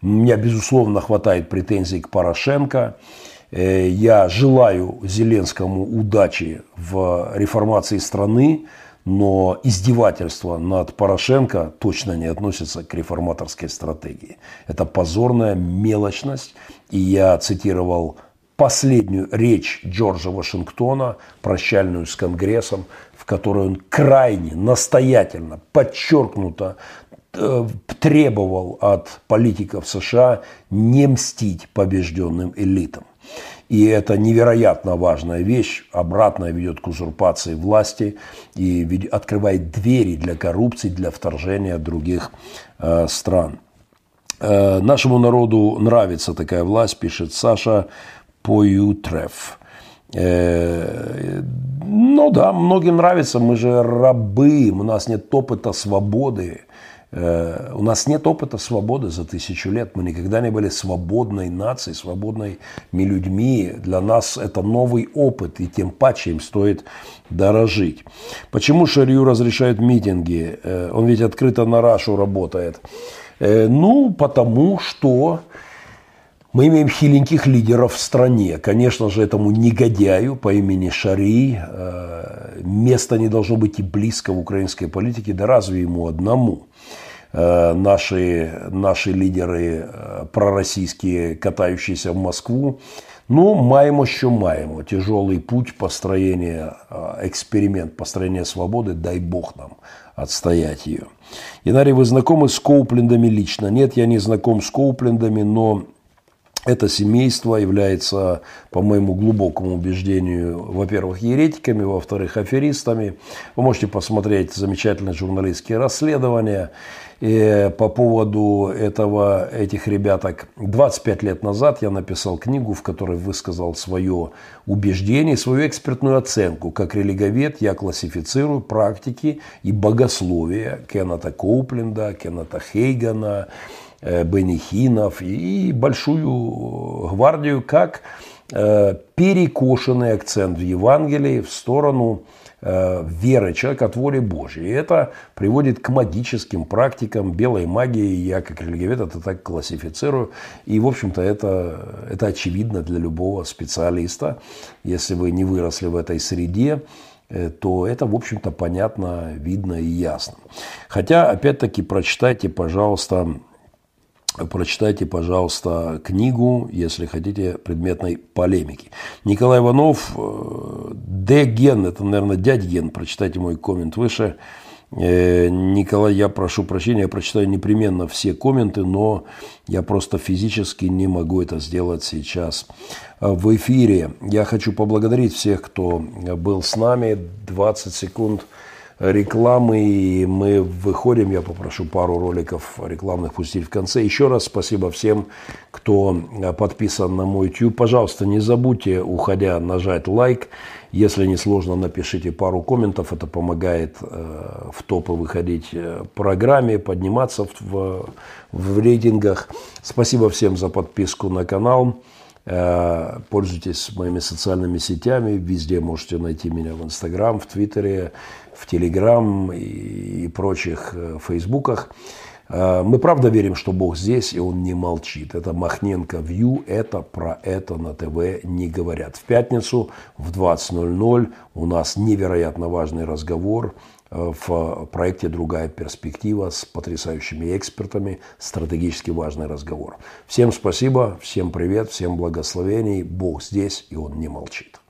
Меня, безусловно, хватает претензий к Порошенко. Э, я желаю Зеленскому удачи в реформации страны, но издевательство над Порошенко точно не относится к реформаторской стратегии. Это позорная мелочность. И я цитировал последнюю речь Джорджа Вашингтона, прощальную с Конгрессом, в которой он крайне, настоятельно, подчеркнуто требовал от политиков США не мстить побежденным элитам. И это невероятно важная вещь, обратно ведет к узурпации власти и открывает двери для коррупции, для вторжения других э, стран. Э, нашему народу нравится такая власть, пишет Саша Поютрев. Э, ну да, многим нравится, мы же рабы, у нас нет опыта свободы. Э, у нас нет опыта свободы за тысячу лет. Мы никогда не были свободной нацией, свободными людьми. Для нас это новый опыт, и тем паче им стоит дорожить. Почему Шарью разрешают митинги? Э, он ведь открыто на Рашу работает. Э, ну, потому что мы имеем хиленьких лидеров в стране. Конечно же, этому негодяю по имени Шари место не должно быть и близко в украинской политике, да разве ему одному. Э, наши, наши лидеры э, пророссийские, катающиеся в Москву. Ну, маємо, що маємо. Тяжелый путь построения, э, эксперимент построения свободы, дай бог нам отстоять ее. Инари, вы знакомы с Коуплендами лично? Нет, я не знаком с Коуплендами, но это семейство является, по моему глубокому убеждению, во-первых, еретиками, во-вторых, аферистами. Вы можете посмотреть замечательные журналистские расследования. И по поводу этого, этих ребяток 25 лет назад я написал книгу, в которой высказал свое убеждение, свою экспертную оценку. Как религовед я классифицирую практики и богословия Кеннета Коупленда, Кеннета Хейгана, Бенихинов и большую гвардию как э, перекошенный акцент в Евангелии в сторону э, веры человека от воли Божьей. И это приводит к магическим практикам белой магии. Я как религиовед это так классифицирую. И, в общем-то, это, это очевидно для любого специалиста. Если вы не выросли в этой среде, то это, в общем-то, понятно, видно и ясно. Хотя, опять-таки, прочитайте, пожалуйста, прочитайте, пожалуйста, книгу, если хотите, предметной полемики. Николай Иванов, э, Д. Ген, это, наверное, дядь Ген, прочитайте мой коммент выше. Э, Николай, я прошу прощения, я прочитаю непременно все комменты, но я просто физически не могу это сделать сейчас в эфире. Я хочу поблагодарить всех, кто был с нами. 20 секунд – рекламы, и мы выходим. Я попрошу пару роликов рекламных пустить в конце. Еще раз спасибо всем, кто подписан на мой YouTube. Пожалуйста, не забудьте, уходя, нажать лайк. Если не сложно, напишите пару комментов. Это помогает э, в топы выходить э, программе, подниматься в, в, в рейтингах. Спасибо всем за подписку на канал. Э, пользуйтесь моими социальными сетями. Везде можете найти меня в Инстаграм, в Твиттере, в Телеграм и прочих э, Фейсбуках. Э, мы правда верим, что Бог здесь, и Он не молчит. Это Махненко Вью, это про это на ТВ не говорят. В пятницу в 20.00 у нас невероятно важный разговор э, в проекте «Другая перспектива» с потрясающими экспертами. Стратегически важный разговор. Всем спасибо, всем привет, всем благословений. Бог здесь, и Он не молчит.